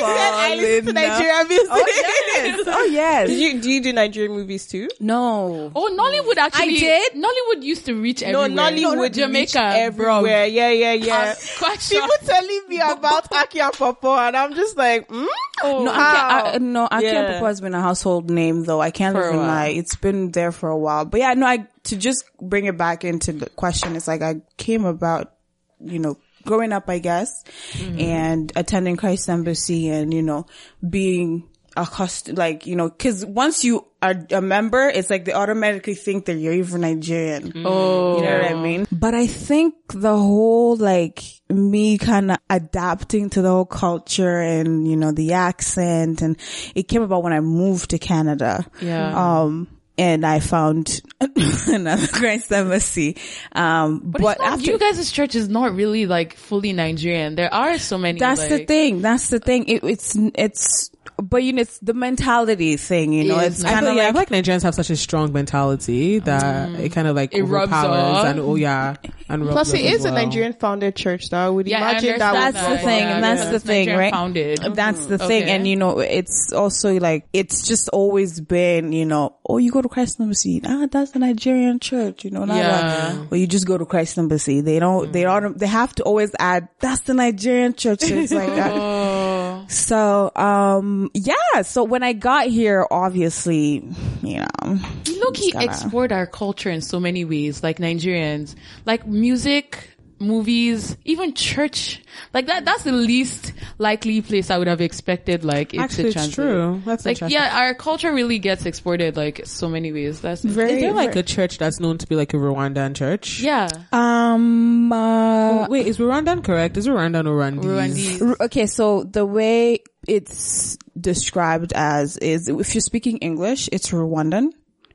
B: I listen to Nigerian music.
C: Oh yes. Oh yes.
B: Did you do you do Nigerian movies too?
C: No.
A: Oh, Nollywood actually.
C: I did?
A: Nollywood used to reach
B: No,
A: everywhere.
B: Nollywood
A: Jamaica,
B: reach everywhere. Yeah, yeah, yeah.
A: Quite sure.
B: People telling me about Aki and Pawpaw, and I'm just like, mm? oh,
C: No,
B: how?
C: Ake, I, no, Ake
B: Yeah.
C: Pawpaw has been a household name though. I can't
A: For
C: even lie. It's been there for a while. But yeah, no, I, to just bring it back into the question, it's like I came about, you know, growing up, I guess,
A: Mm-hmm.
C: and attending Christ Embassy and, you know, being accustomed, like, you know, cause once you are a member, it's like they automatically think that you're even Nigerian.
A: Oh,
C: You know what I mean? But I think the whole like me kind of adapting to the whole culture and you know the accent and it came about when I moved to Canada.
A: Yeah.
C: Um and I found another Christ embassy. Um but,
A: But, not,
C: after
A: you guys' church is not really like fully Nigerian. There are so many.
C: that's the thing. That's the thing. It, it's it's but you know it's the mentality thing, you know.
A: It
C: It's
A: is
D: I
C: kind
D: feel,
C: of
D: yeah, I
C: like
D: feel like Nigerians have such a strong mentality that mm. it kind of like
A: It
D: overpowers
A: off.
D: and oh yeah, and rubs
B: Plus,
D: it is
B: it
D: as
B: is a. Nigerian founded church, though. I would
A: Yeah,
B: imagine that
A: understand
B: would
C: that's the thing,
A: Yeah,
C: and that's
A: yeah.
C: the
A: It's
C: thing,
A: Nigerian
C: right?
A: founded.
C: That's the mm-hmm.
A: thing,
C: and you know, it's also like it's just always been, you know, oh, you go to Christ Embassy, ah, that's a Nigerian church, you know, not
A: Yeah.
C: like, or you just go to Christ Embassy. They don't, they mm. don't, they have to always add, that's the Nigerian church. So it's like,
A: Oh,
C: so, um, yeah. So when I got here, obviously, you know,
A: look, he
C: gotta-
A: export our culture in so many ways, like Nigerians, like music, movies, even church. Like that, that's the least likely place I would have expected, like, it
D: Actually,
A: to
D: it's
A: translate.
D: true. That's
A: like, yeah, our culture really gets exported, like, so many ways. That's
C: very,
D: Is there like a church that's known to be like a Rwandan church?
A: yeah.
C: um, uh,
D: Oh, wait, is Rwandan correct? Is Rwandan or Rwandese?
A: Rwandese.
C: Okay, so the way it's described as is if you're speaking English, it's Rwandan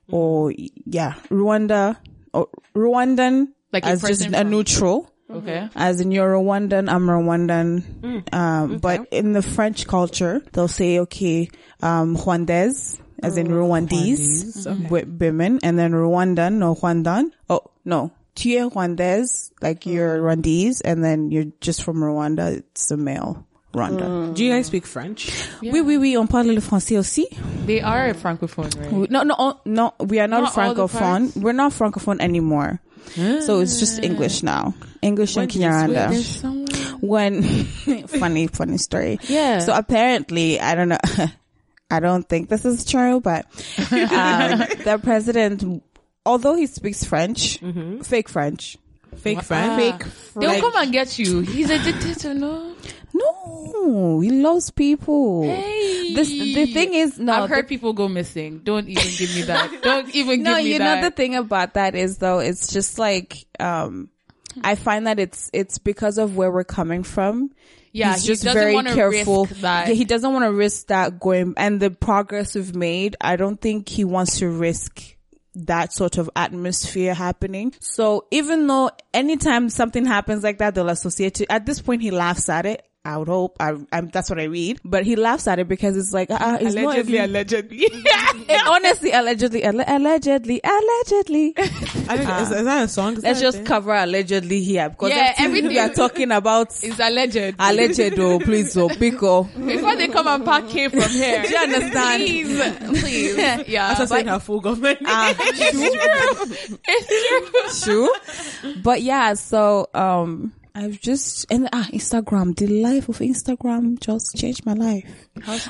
C: or yeah, Rwanda or Rwandan
A: Like a
C: as just a neutral.
A: Okay.
C: As in you're Rwandan, I'm Rwandan.
A: Mm.
C: Um, but in the French culture, they'll say, okay, um, Rwandese, as in Rwandese, with women, and then Rwandan or Rwandan. Oh, no. Tu es Rwandaise, like you're Rwandese, and then you're just from Rwanda, it's a male. Rwanda.
D: Do you guys speak French?
C: Oui, oui, oui, on parle le français aussi.
A: They are francophone, right?
C: No, no, oh, no, we are not,
A: Not
C: francophone. We're not francophone anymore. So it's just English now. English and Kinyarwanda.
A: There's someone.
C: when funny funny story
A: Yeah.
C: so apparently i don't know i don't think this is true but um, the president although he speaks french fake french
D: Fake French?
B: Fake.
A: They'll
C: Like-
A: come and get you. He's a dictator, no?
C: no he loves people
A: Hey.
C: this the thing is no
A: I've
C: the-
A: heard people go missing. Don't even give me that. Don't even
C: no
A: give me
C: you know the thing about that is though it's just like um I find that it's it's because of where we're coming from.
A: Yeah,
C: he's just
A: doesn't
C: very careful.
A: that.
C: Yeah, he doesn't want to risk that going and the progress we've made. I don't think he wants to risk that sort of atmosphere happening. So even though anytime something happens like that, they'll associate it. At this point, he laughs at it. I would hope. I, I'm, that's what I read. But he laughs at it because it's like, uh, it's
D: allegedly,
C: even-
D: allegedly.
C: it honestly, allegedly, alle- allegedly, allegedly.
D: I think, is, is that a song? Is
C: Let's just
D: thing?
C: cover allegedly here because
A: Yeah,
C: everything
A: everything-
C: we are talking about
A: It's alleged.
C: alleged. Oh, please, oh, pico.
A: Before they come and pack K from here.
C: Do you understand?
A: Please, please. Yeah.
D: That's
A: but
D: saying her full government.
C: Ah,
A: it's true.
C: true. But yeah, so um I've just and ah Instagram, the life of Instagram just changed my life.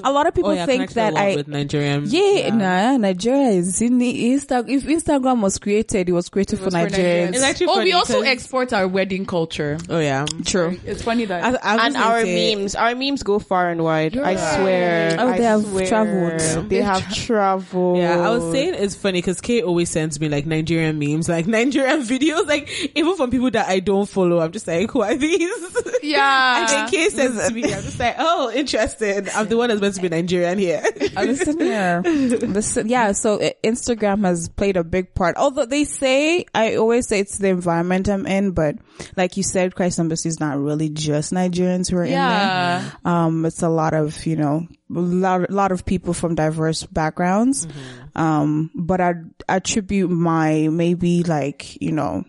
C: A lot of people
D: oh yeah,
C: think that I
D: with Nigerian.
C: yeah, nah, Nigeria is in the Insta. If Instagram was created, it was created for
A: was for
C: Nigerians.
D: It's actually
A: Oh,
D: funny
A: we also
D: 'cause-
A: export our wedding culture.
D: Oh yeah.
C: True.
A: It's funny that.
D: I, I
B: and our
D: say-
B: memes, our memes go far and wide. I swear.
C: Oh,
B: I
C: they have
B: swear.
C: traveled.
B: They have traveled.
D: Yeah, I was saying it's funny because Kay always sends me like Nigerian memes, like Nigerian videos, like even from people that I don't follow. I'm just like, who are these?
A: yeah.
D: and then Kay says to me. I'm just like, oh, interesting. I'm the one that's meant to be Nigerian here.
C: Uh, Listen here. Listen, yeah, so uh, Instagram has played a big part. Although they say, I always say it's the environment I'm in, but like you said, Christ Embassy is not really just Nigerians who are in
A: yeah.
C: there. Um, it's a lot of, you know, a lot, lot of people from diverse backgrounds. Um, but I attribute my maybe like, you know,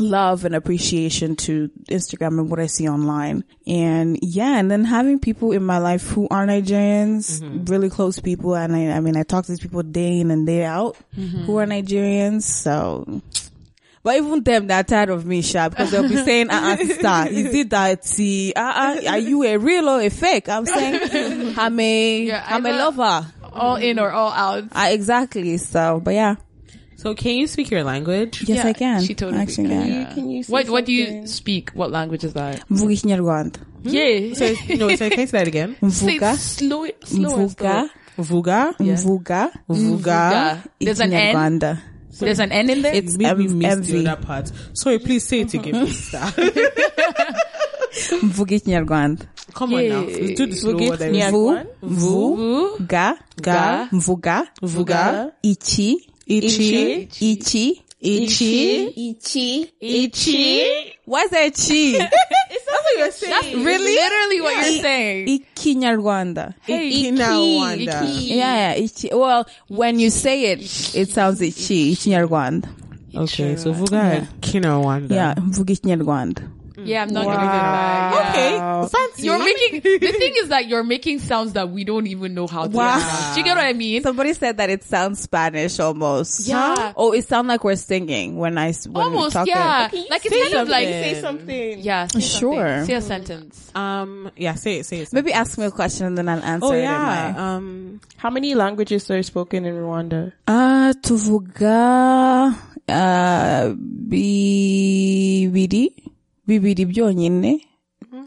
C: love and appreciation to Instagram and what I see online. And yeah, and then having people in my life who are Nigerians, really close people. And I, I mean, I talk to these people day in and day out who are Nigerians. So, but even them, they're tired of me, Sha, because they'll be saying, uh, uh sister, is it that, see, uh, uh, are you a real or a fake? I'm saying, I'm a,
A: Yeah,
C: I'm a lover.
A: all in or all out.
C: Uh, exactly. So, but yeah,
D: So can you speak your language?
C: yes,
A: Yeah,
C: I can.
A: she totally
C: Actually,
A: can.
C: can.
A: Yeah.
B: Can you say
A: What What do you speak? What language is that?
C: Mvuga Ikinyarwanda. Hmm?
A: Yeah.
D: So no, so can you say that again?
A: Say
C: Mvuga.
A: it slow, it- slow and
C: Mvuga.
D: Vuga,
C: Mvuga.
D: vuga.
A: There's an N.
C: Ikinyarwanda.
A: There's an N in there.
C: It's
D: Maybe
C: M-
D: missed
C: MV.
D: the other part. Sorry, please say it again, sister.
C: Mvuga Ikinyarwanda.
D: Come on now,
A: Yeah.
D: let's do the slow
B: Vuga
D: word.
C: Mvu. Mvu.
A: Vu.
C: Ga.
D: Ga.
C: Mvuga.
D: Vuga.
C: Ichi.
D: Ichi.
C: Ichi.
D: Ichi.
B: Ichi.
D: Ichi.
C: What's that chi?
D: That's what you're saying.
A: Really? Literally what you're saying.
C: Ikinyarwanda.
A: Hey,
D: Ikinyarwanda.
A: Iki.
C: Yeah, yeah. Ichi. Well, when you say it, it sounds Ichi. Ikinyarwanda.
D: Okay, so Vuga and Kinyarwanda.
C: Yeah. Mvuga Ikinyarwanda.
A: Yeah, I'm not giving it that. Yeah.
D: Okay, fancy.
A: You're making the thing is that you're making sounds that we don't even know how to
C: Wow.
A: pronounce. Do you get what I mean?
C: Somebody said that it sounds Spanish almost.
A: Yeah.
C: Oh, it sounds like we're singing when I s- when
A: Almost,
C: we're talking.
A: yeah. Like it's kind of like
B: Say something.
A: yeah. Say
C: Sure.
A: something. Say a sentence.
D: Um, yeah, say it, say it.
C: Maybe ask me a question and then I'll answer
D: Oh
C: it. in
D: yeah.
C: my-
D: Um,
B: How many languages are spoken in Rwanda?
C: Ah, tuvuga uh, bibiri bibiri byonyine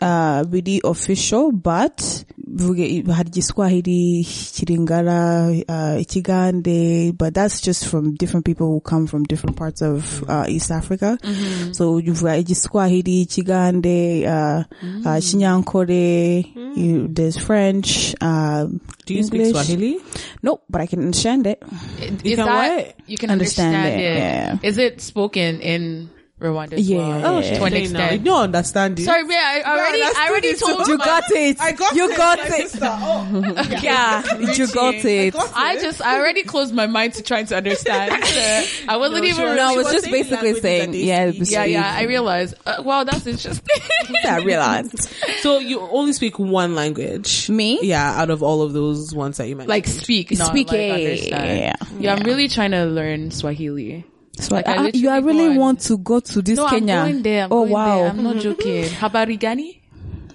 C: uh, biri official but bivuge hari igiswahili kiringara uh, ikigande but that's just from different people who come from different parts of uh, east africa so uvuga igiswahili ikigande uh, uh, kinyankore there's french uh,
D: do you speak Swahili?
C: nope but i can understand it
A: Is
D: can
A: that
D: what?
A: you can
C: Understand
A: understand,
C: it,
A: it?
C: yeah.
A: Is it spoken in Rwanda as
C: Yeah.
A: well?
C: Oh,
A: to an
D: Say now. You
A: extent.
D: don't understand it.
A: Sorry, man, I already, I already told
C: You
A: my-
C: got it.
D: I got
C: you
D: it,
C: got it.
D: Oh,
C: Yeah, you got it.
A: I just, I already closed my mind to trying to understand. I wasn't
D: No,
A: even.
D: she was-
C: No, I was
D: was
C: just
D: saying
C: basically saying, yeah,
D: speak.
A: yeah, yeah. I realized. Uh, wow, that's interesting.
C: I realized.
D: So you only speak one language?
C: Me?
D: Yeah, out of all of those ones that you mentioned.
A: like speak, not
C: Speak,
A: like
C: yeah, yeah,
A: Yeah, I'm really trying to learn Swahili.
C: So
A: Like, I
C: uh, you I really want to go to this
A: No,
C: Kenya.
A: I'm going there. I'm
C: oh
A: going
C: wow,
A: there. I'm not joking. Habari gani?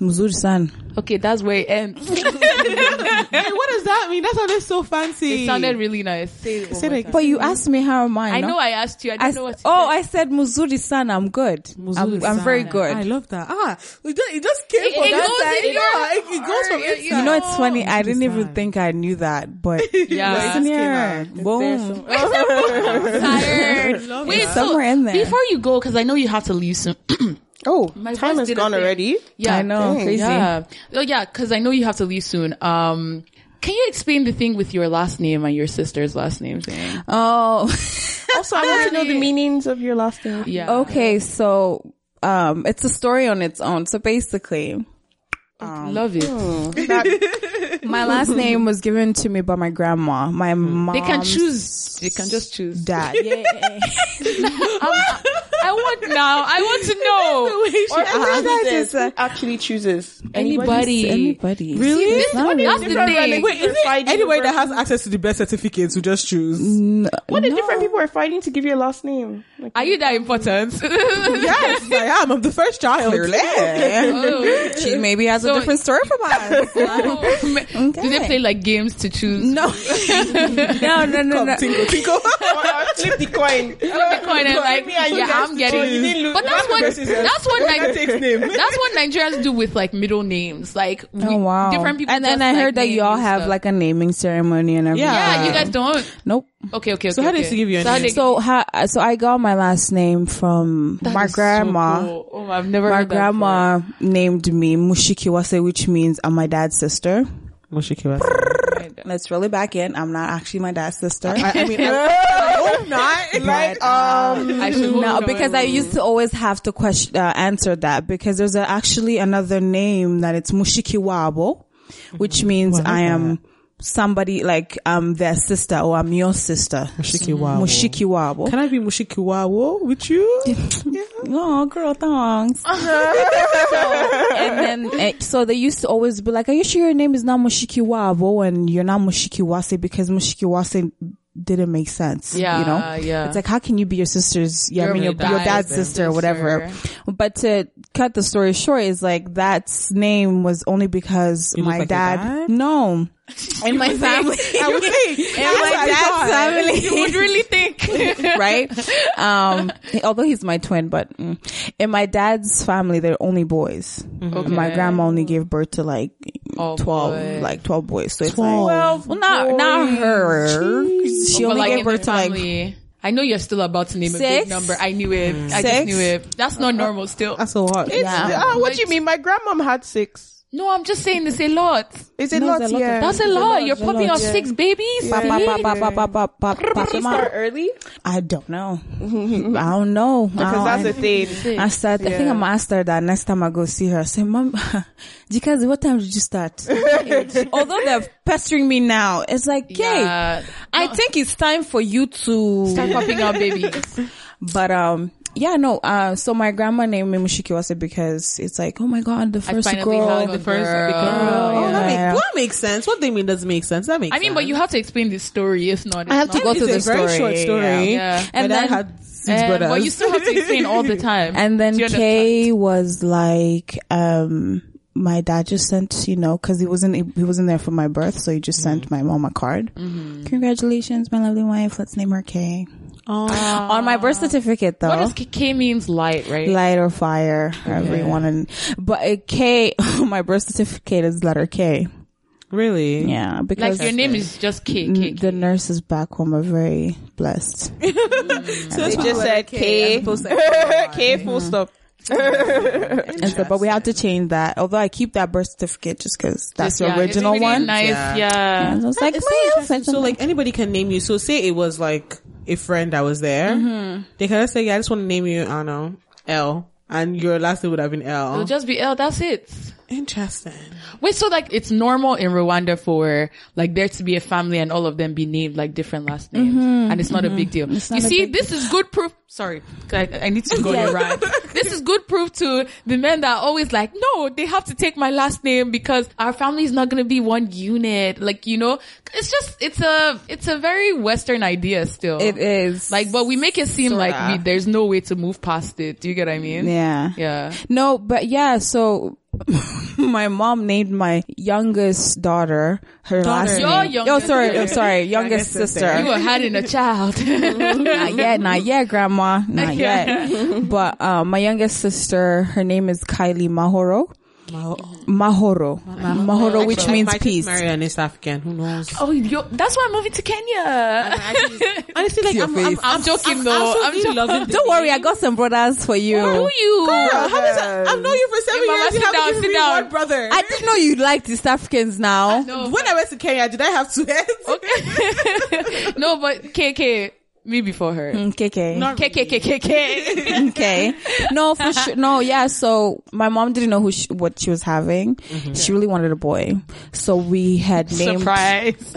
C: Mzuri sana.
A: Okay, that's where it ends.
D: Hey, what does that mean? That sounded so fancy.
A: It sounded really nice. Say it
D: Say
A: more
D: it.
C: But you asked me how am I?
A: I
C: no?
A: know I asked you. I
C: I
A: don't
C: s-
A: know what to
C: oh,
A: say.
C: I said muzuri sana. I'm good. I'm, I'm very good.
D: I love that. Ah, it just, it just came
A: It-
D: from
A: it
D: that
A: goes
D: side.
A: in your
D: Yeah, it, it goes from
A: heart.
D: inside.
C: you know, it's funny. I didn't even
D: Muzuri-san.
C: think I knew that, but
A: Yeah.
C: listen
D: It
C: here. Boom.
A: tired. Wait,
D: that.
A: so
C: Somewhere in there.
A: Before you go, because I know you have to leave soon.
B: Oh,
A: My
B: time
A: voice
B: has gone already.
A: yeah,
C: I know,
B: Dang.
C: crazy.
A: Yeah. Oh, yeah, because I know you have to leave soon. Um, Can you explain the thing with your last name and your sister's last name thing?
C: Oh,
B: Also, I want to know the meanings of your last name.
A: Yeah.
C: okay. So, um, it's a story on its own. So basically,
A: Love it.
B: That,
C: my last name was given to me by my grandma. My mom.
A: They can choose. They can just choose.
C: Dad. Yeah.
A: I want now. I want to know.
B: or who
C: that
B: chooses?
C: is a-
B: Who actually chooses?
A: Anybody.
C: Anybody.
D: Really?
A: This,
C: Not
A: that's the
B: Different
A: thing.
D: Wait, is it
B: fighting
D: anybody that has access to the birth certificates to just choose?
B: What if different people are fighting to give you a last name? Like,
A: Are you that important?
D: yes, I am. I'm the first child.
A: Oh.
C: She maybe has
A: So-
C: a different story from us.
A: Oh, Do they play like games to choose?
C: no. no, no, no,
D: Come,
C: no.
D: tinkle, tinkle.
B: or, or flip the coin.
A: Bitcoin and like,
B: Me and you guys
A: I'm getting.
B: choose. You didn't lose.
A: But that's what that's what
D: Winner
A: like,
D: takes name.
A: that's what Nigerians do with like middle names. Like, oh, we,
C: Oh wow.
A: different people.
C: And then I
A: like,
C: heard that y'all have
A: stuff.
C: like a naming ceremony and everything.
A: Yeah, you guys don't.
C: Nope.
A: Okay, okay, okay.
D: So how
A: okay.
D: did she give you a
A: So how
D: name?
A: they-
C: So how, so I got my last name from
A: That
C: my
A: is so
C: grandma.
A: cool. Oh, I've never
C: My
A: heard that
C: grandma named me Mushikiwase, which means I'm my dad's sister.
D: Mushikiwa.
C: Let's roll it back in. I'm not actually my dad's sister.
D: I, I mean, I, I hope not.
B: Like, um.
A: I should hold
C: no, because I used to always have to question, uh, answer that because there's a, actually another name that it's Mushikiwabo, which means I am somebody like I'm their sister or I'm your sister.
D: Mushikiwabo. Mm.
C: Mushikiwabo.
D: Can I be Mushikiwabo with you?
C: Oh, girl, thanks. Uh-huh. and then, eh, so they used to always be like, are you sure your name is not Mushikiwabo and you're not Mushikiwase because Mushikiwase didn't make sense.
A: Yeah,
C: You know?
A: yeah.
C: It's like, how can you be your sister's, yeah, I mean, your, your dad's
A: dad's
C: sister or whatever. But to cut the story short is like, that name was only because
D: You
C: my
D: like
C: dad,
D: dad?
C: no. In my family.
D: I would think.
C: In my dad's family.
A: you would really think.
C: right? Um, although he's my twin, but mm. in my dad's family, they're only boys.
A: Okay.
C: My grandma only gave birth to like
A: Oh,
C: 12,
A: boy.
C: like 12 boys. So it's
D: 12
C: like, well, not, not her. She
A: But
C: only
A: like
C: gave birth to like,
A: I know you're still about to name a
C: Six?
A: big number. I knew it. I just knew it. That's not normal still.
D: That's a lot.
C: yeah.
B: ah, what do you mean? My grandmom had six.
A: No, I'm just saying This a lot.
B: It's a,
C: no, lot, a lot,
B: yeah.
A: That's a lot.
C: a lot.
A: You're popping off
C: yeah.
A: six babies.
B: Start early?
C: I don't know. I don't know.
B: Because that's the thing.
C: I said, yeah. I think I'm going to ask her that next time I go see her. I say, Mom, because what time did you start? Although they're pestering me now, it's like, okay,
A: yeah.
C: I no. think it's time for you to
A: start popping out babies.
C: But um, yeah, no. Uh, so my grandma named me Mushikiwase because it's like, oh my god, the first
A: finally
C: girl,
A: have
C: the
A: girl.
C: first
A: Girl.
C: girl.
D: Oh, that,
C: yeah.
D: makes, that makes sense. What they mean doesn't make sense. That makes
A: I mean,
D: sense.
A: but you have to explain the story. If not,
C: I have to go
A: not-
C: through the
D: a very short story.
A: Yeah.
D: My
C: And
D: dad
C: then-
D: had six brothers.
A: but you still have to explain all the time.
C: And then
A: Do
C: Kay was like, um, my dad just sent, you know, cause he wasn't, he wasn't there for my birth, so he just sent my mom a card. Congratulations, my lovely wife. Let's name her Kay.
D: Oh,
C: On my birth certificate though.
A: What does K- K means light, right?
C: Light or fire, however you want to, but K, my birth certificate is letter K.
D: really?
C: Yeah, because
A: Like
C: because
A: your name is just K.
C: the nurses back home are very blessed.
B: So they just said K. K full stop.
C: And so, but we have to change that. Although I keep that birth certificate just because that's
A: Yeah,
C: the
A: it's
C: original
A: really
C: one.
A: Nice,
D: Yeah.
A: yeah.
C: And so it's like,
D: It's so. So like anybody can name you. So say it was like a friend that was there.
A: Mm-hmm.
D: They kind of say, yeah, I just want to name you, I don't know, L. And your last name would have been L.
A: It'll just be L. That's it.
D: Interesting.
A: Wait, so like it's normal in Rwanda for like there to be a family and all of them be named like different last names, mm-hmm. and it's not a big mm-hmm. deal. You see,
C: big
A: this is good proof. Sorry, I, I need to go to right. This is good proof to the men that are always like, no, they have to take my last name because our family is not going to be one unit. Like you know, it's just it's a it's a very Western idea still.
C: It is
A: like, but we make it seem like
C: Sorta.
A: we, there's no way to move past it. Do you get what I mean?
C: yeah.
A: Yeah.
C: No, but yeah, so my mom named my youngest daughter her last
A: Your
C: name.
A: youngest
C: oh, sorry,
A: daughter.
C: I'm sorry, youngest sister.
A: You were having a child.
C: not yet, not yet, grandma, not yet. But um, my youngest sister, her name is Kylie Mahoro. Mm-hmm. Mahoro. Mahoro, which
D: Actually, I
C: means
D: might
C: peace.
D: Marry an East African. Who knows?
A: Oh, yo, that's why I'm moving to Kenya.
D: Honestly, like
C: Your
D: I'm,
C: face.
D: I'm,
A: I'm joking though. I'm
D: absolutely
A: joking.
D: loving the
C: Don't worry, I got some brothers for you.
A: Do you?
D: Girl, how is that? I've known you for seven
A: Hey, mama,
D: years. You
A: sit
D: haven't
A: down,
D: given
A: sit
D: me
A: down.
D: brother.
C: I didn't know you liked East Africans now.
A: No,
D: when I went to Kenya, did I have two heads?
A: but- no, but KK, me before her.
C: Mm, KK.
D: Not
A: KKKKK.
C: okay. Mm, no, for sure. No, yeah. So my mom didn't know who she, what she was having. Mm-hmm. She really wanted a boy. So we had named,
A: Surprise.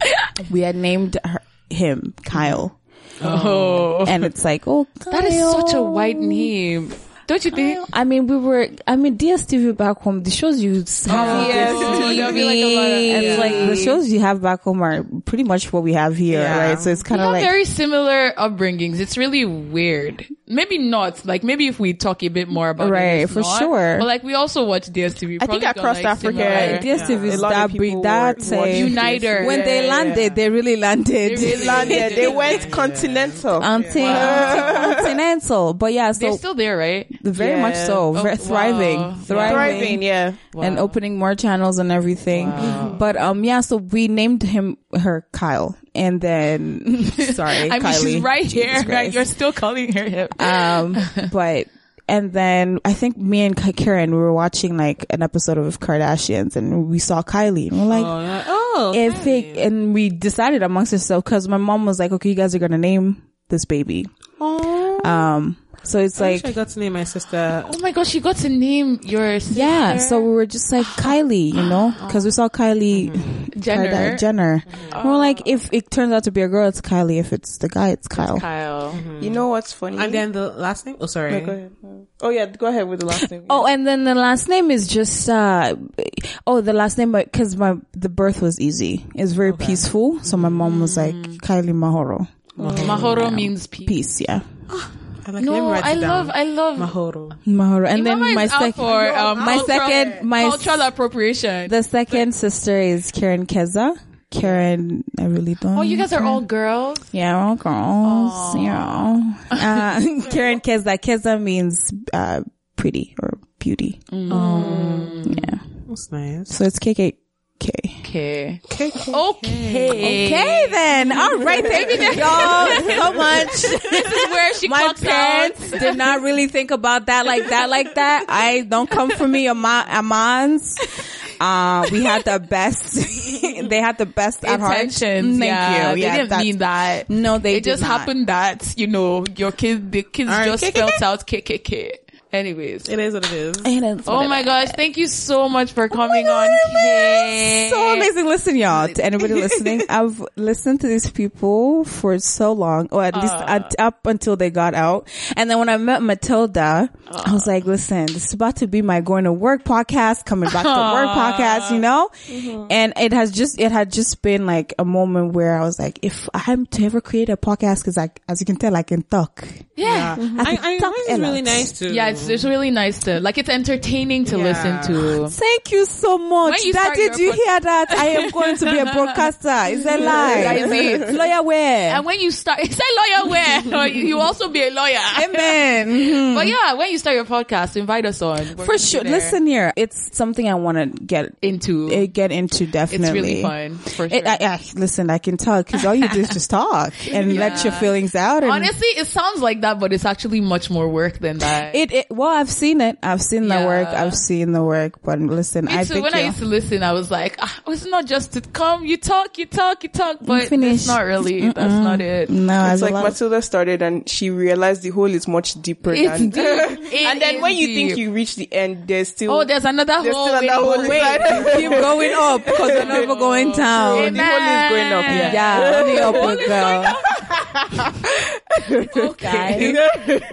C: we had named her, him Kyle.
A: Oh.
C: And it's like, oh,
A: That is such a white name. Don't you think?
C: I mean, we were, I mean, DSTV back home, the shows you have oh,
A: DSTV. There'll like of-
C: it's
A: yeah.
C: like the shows you have back home are pretty much what we have here,
D: Yeah.
C: right? So it's kind of like,
A: very similar upbringings. It's really weird. Maybe not. Like maybe if we talk a bit more about it,
C: Right,
A: it's
C: for
A: not.
C: sure.
A: But like we also watch DSTV.
B: I think
A: probably
B: across
A: like,
B: Africa,
A: similar-
C: DSTV is
B: A lot of
C: that
B: people
C: big,
B: were
C: that's
B: watching
A: Uniter.
C: when they
B: Yeah,
C: landed, they really landed.
A: They
B: They landed. They went continental.
C: Until continental, but yeah, so They're
A: still there, right?
C: Very much so,
A: Oh,
C: thriving,
A: wow.
C: thriving,
B: Thriving, yeah.
C: and opening more channels and everything. But um, yeah, so we named him her Kyle, and then sorry,
A: I mean,
C: Kylie.
A: she's right here. Right? You're still calling her him.
C: um, but and then I think me and Karen we were watching like an episode of Kardashians, and we saw Kylie, and we're like.
D: Oh, yeah. oh
C: if it, and we decided amongst ourselves because my mom was like, okay, you guys are gonna name this baby. Um, so it's
D: I wish
C: like,
D: I got to name my sister.
A: Oh my gosh, you got to name your sister.
C: yeah. So we were just like Kylie, you know, because we saw Kylie mm-hmm.
A: Jenner.
C: Karda- Jenner. And mm-hmm. we're like, if it turns out to be a girl, it's Kylie. If it's the guy, it's Kyle.
A: Kyle. Mm-hmm.
B: You know what's funny?
D: And then the last name? Oh, sorry.
B: No, go ahead. Oh yeah, go ahead with the last name.
C: Oh, and then the last name is just uh oh, the last name because my the birth was easy. It's very peaceful. So my mom was like mm. Kylie Mahoro.
A: Mahoro means peace.
C: Peace, yeah.
D: Oh, I like, let me
A: No,
D: write
A: I
D: it
A: love,
D: down.
A: I love.
D: Mahoro.
C: Mahoro. And then my
A: is
C: second
A: for um,
C: my
A: cultural-
C: second my
A: cultural appropriation.
C: The second sister is Karen Keza. Karen, I really don't.
A: oh, you guys are all girls.
C: yeah, all girls. Yeah. Uh, Karen Keza. Keza means uh, pretty or beauty. Yeah.
D: That's nice.
C: So it's KKK.
A: Okay. Okay.
C: Okay then. All right. Thank you y'all so much.
A: This is where she
C: My
A: clocks
C: parents
A: out.
C: did not really think about that like that, like that. I don't come for me, Ama- Amans. Uh, we had the best. they had the best at heart.
A: Intentions.
C: Thank
A: yeah,
C: you.
A: They
C: Yeah,
A: didn't mean that.
C: No, they
A: it just
C: not.
A: happened that you know your kid, the kids
D: All right,
A: just
D: KKK.
A: felt out KKK. Anyways.
D: It is what it is.
C: And it's
A: Oh my gosh! Thank you so much for coming oh on. Kay.
C: So amazing. Listen, y'all, to anybody listening, I've listened to these people for so long, or at least uh. at, up until they got out. And then when I met Matilda, I was uh. like, listen, this is about to be my going to work podcast, coming back to work podcast, you know? Mm-hmm. And it has just, it had just been like a moment where I was like, if I'm to ever create a podcast, cause I, as you can tell, I can talk.
A: Yeah. Mm-hmm.
D: I, I,
C: talk
D: this
C: a
D: is really nice too.
A: Yeah, it's, it's really nice to, like, it's entertaining to listen to.
C: Thank you so much.
A: You
C: That did you
A: pod-
C: hear that? I am going to be a broadcaster. Is that lie?
A: That is it.
C: Lawyer where?
A: And when you start, is say lawyer where? you you also be a lawyer.
C: Amen. Mhm.
A: But yeah, when you start your podcast, invite us on. We're
C: For sure. Listen here. It's something I want to get
A: into.
C: eh, get into definitely.
A: it's really fun. For sure.
C: It, I, I, listen, I can tell because all you do is just talk and let your feelings out. And
A: Honestly, it sounds like that, but it's actually much more work than that.
C: it, it, well, I've seen it. I've seen the
A: Yeah.
C: work. I've seen the work. But listen,
A: Me
C: I
A: too.
C: think
A: when I used to listen, I was like, ah, it's not just to come, you talk, you talk, you talk, but
C: Finish.
A: it's not really. That's not it.
C: no,
B: It's
C: as
B: like
C: a lot-
B: Matilda started and she realized the hole is much deeper
A: It's
B: than.
A: deep. It
B: and then when you
A: deep.
B: think you reach the end, there's still.
A: oh, there's another
B: there's
A: hole.
B: still
A: waiting
B: another hole
A: me.
B: inside.
C: keep going up because they're never going down.
B: The hole is going up. Yeah.
C: Yeah, only up girl.
A: Okay.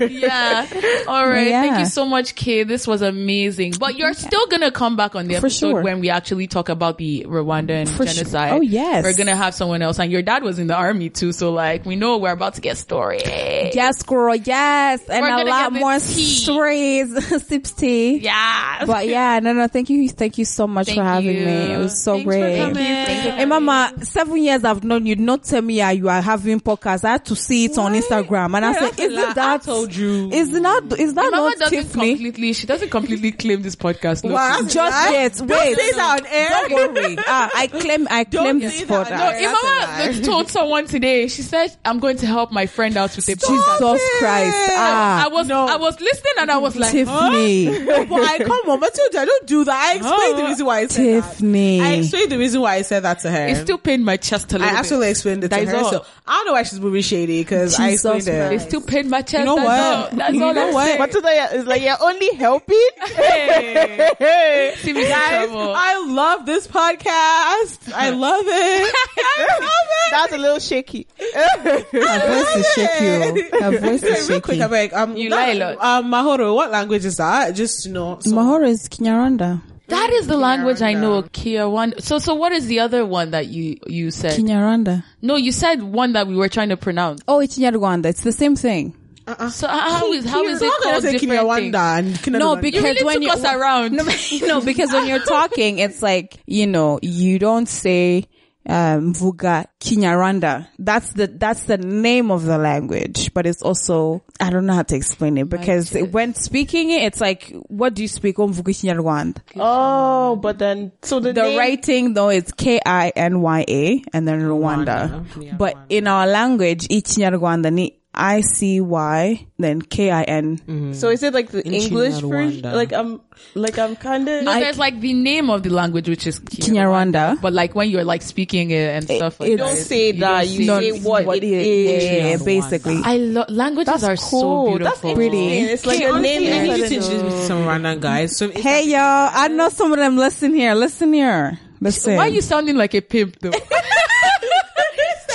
A: yeah. All right.
C: Yeah.
A: Thank you so much, Kay. This was amazing. But you're still gonna come back on the
C: For
A: episode
C: sure.
A: when we actually talk about the Rwandan
C: For sure.
A: genocide.
C: Oh, yes.
A: We're gonna have someone else, and your dad was in the army too. So like, we know we're about to get story.
C: Yes, girl. Yes, and
A: We're
C: a lot more
A: tea.
C: stories. Sips tea.
A: Yeah.
C: But yeah, no, no, thank you, thank you so much
A: Thank
C: for having
A: you.
C: me. It was so
A: Thanks for
C: great.
A: coming.
C: Hey, Mama, seven years I've known you. Not tell me you are having podcast. I had to see it on Instagram Instagram, and I said, "Isn't that
D: told you?
C: Is not is that
A: Mama
C: not
A: doesn't
C: Tiffany?"
A: completely. She doesn't completely claim this podcast. low-key.
D: Wow.
C: Just
D: Lie.
C: yet.
D: Don't
C: Wait.
D: say that on air.
C: Don't worry. Ah, I claim. I claim
D: say
C: this
D: that
C: for
D: on
A: No,
C: that.
D: air.
A: if
D: That's
A: Mama
D: lie.
A: told someone today, she said, "I'm going to help my friend out with a podcast."
C: Jesus Christ. Ah,
A: I was I was listening and I was like,
C: Tiffany.
D: No, but I come on, Matilda, don't do that. I explained the reason why I said
C: Tiffany.
D: that. I explained the reason why I said that to her.
A: it still pained my chest a
D: I
A: little bit.
D: actually explained it
A: That
D: to
A: is
D: her.
A: all.
D: So I don't know why she's moving shady because I
C: Jesus
D: explained
A: It
D: it.
C: Christ.
A: still pained my chest.
D: know
A: that's
D: what?
A: all. That's
D: You know
A: I'm
D: what?
A: saying.
B: But today is like you're only helping.
A: Hey. See me
D: Guys. I love this podcast. I love it. I love it.
B: That's a little shaky.
C: Her voice is shaky. Her voice is
D: Real quick,
C: shaky.
D: I'm like, um,
A: You
D: that-
A: lie a lot.
D: Um, Mahoro, what language is that? Just to know. So,
C: Mahoro is Kinyarwanda.
A: That is the language I know,
D: Kinyarwanda.
A: One. So, so what is the other one that you, you said?
C: Kinyarwanda.
A: no, you said one that we were trying to pronounce.
C: Oh, it's Kinyarwanda. It's the same thing. Uh-uh.
A: So uh, how is, how is it
D: How can I
A: called
D: say
A: different
D: Kinyarwanda
A: things?
D: and Kinyarwanda?
C: No, because
A: You really
C: when you
A: us around.
C: No, no, because when you're talking, it's like you know you don't say um, Vuga Kinyarwanda. That's the that's the name of the language, but it's also I don't know how to explain it because
A: chest.
C: when speaking it, it's like what do you speak on Vuga Kinyarwanda?
B: Oh, but then so the,
C: The
B: name,
C: writing though is K I N Y A and then Rwanda,
D: Rwanda.
C: but in our language, Kinyarwanda ni I C Y then K I N.
B: So is it like the English version?
D: Um,
B: like I'm like I'm kind of.
A: No, there's like the name of the language, which is
C: Kinyarwanda.
A: But like when you're like speaking it and stuff like
C: it-
A: that.
B: don't
A: it's-
B: say that. You
C: don't
B: say what, it is.
C: Yeah, yeah, basically.
A: I love languages are so
B: cool.
A: beautiful.
B: That's
C: Pretty.
B: interesting. It's like
D: Okay,
B: a name.
D: I need you to
B: I
D: introduce me to some random guys. So
C: Hey y'all, I know some of them. Listen here, listen here, listen.
A: Why are you sounding like a pimp though?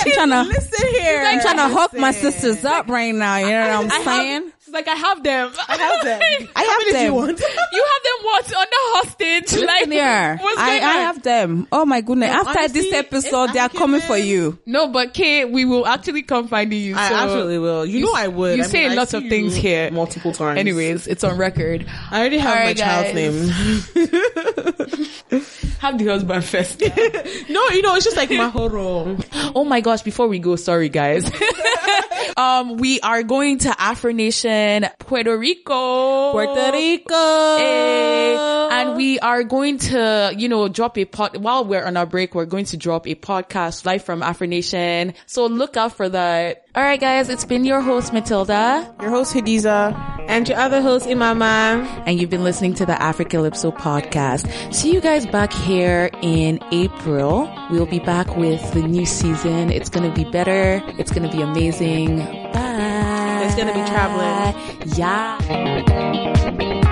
C: I'm trying to,
D: listen here.
C: I'm trying to hook my sisters up right now. You know what I'm saying?
A: Have, she's like, I have them. I
D: have them.
C: I have them.
D: you want?
A: you have them what? Under hostage? like,
C: here.
A: what's
C: I, I have them. Oh my goodness. After
D: honestly,
C: this episode, they are coming for you.
A: No, but Kay, we will actually come finding you.
D: I absolutely will. You, know I would.
A: You
D: I
A: say
D: mean, I
A: lots of things here.
D: multiple times.
A: Anyways, it's on record.
D: I already have
A: All
D: my
A: right,
D: child's
A: guys.
D: name.
A: Have the husband first.
D: no, you know it's just like my Mahoro.
A: oh my gosh, before we go, sorry guys. um, we are going to Afro Nation, Puerto Rico.
D: Puerto Rico.
A: Eh, and we are going to, you know, drop a pod, while we're on our break, we're going to drop a podcast live from Afro Nation. So look out for that. All right, guys, it's been your host, Matilda,
B: Your host Hadiza.
D: and your other host, Imama.
A: and you've been listening to the Africa Africalypso podcast. See you guys back here in April. We'll be back with the new season. It's going to be better. It's going to be amazing. Bye.
D: There's gonna be traveling.
A: Yeah.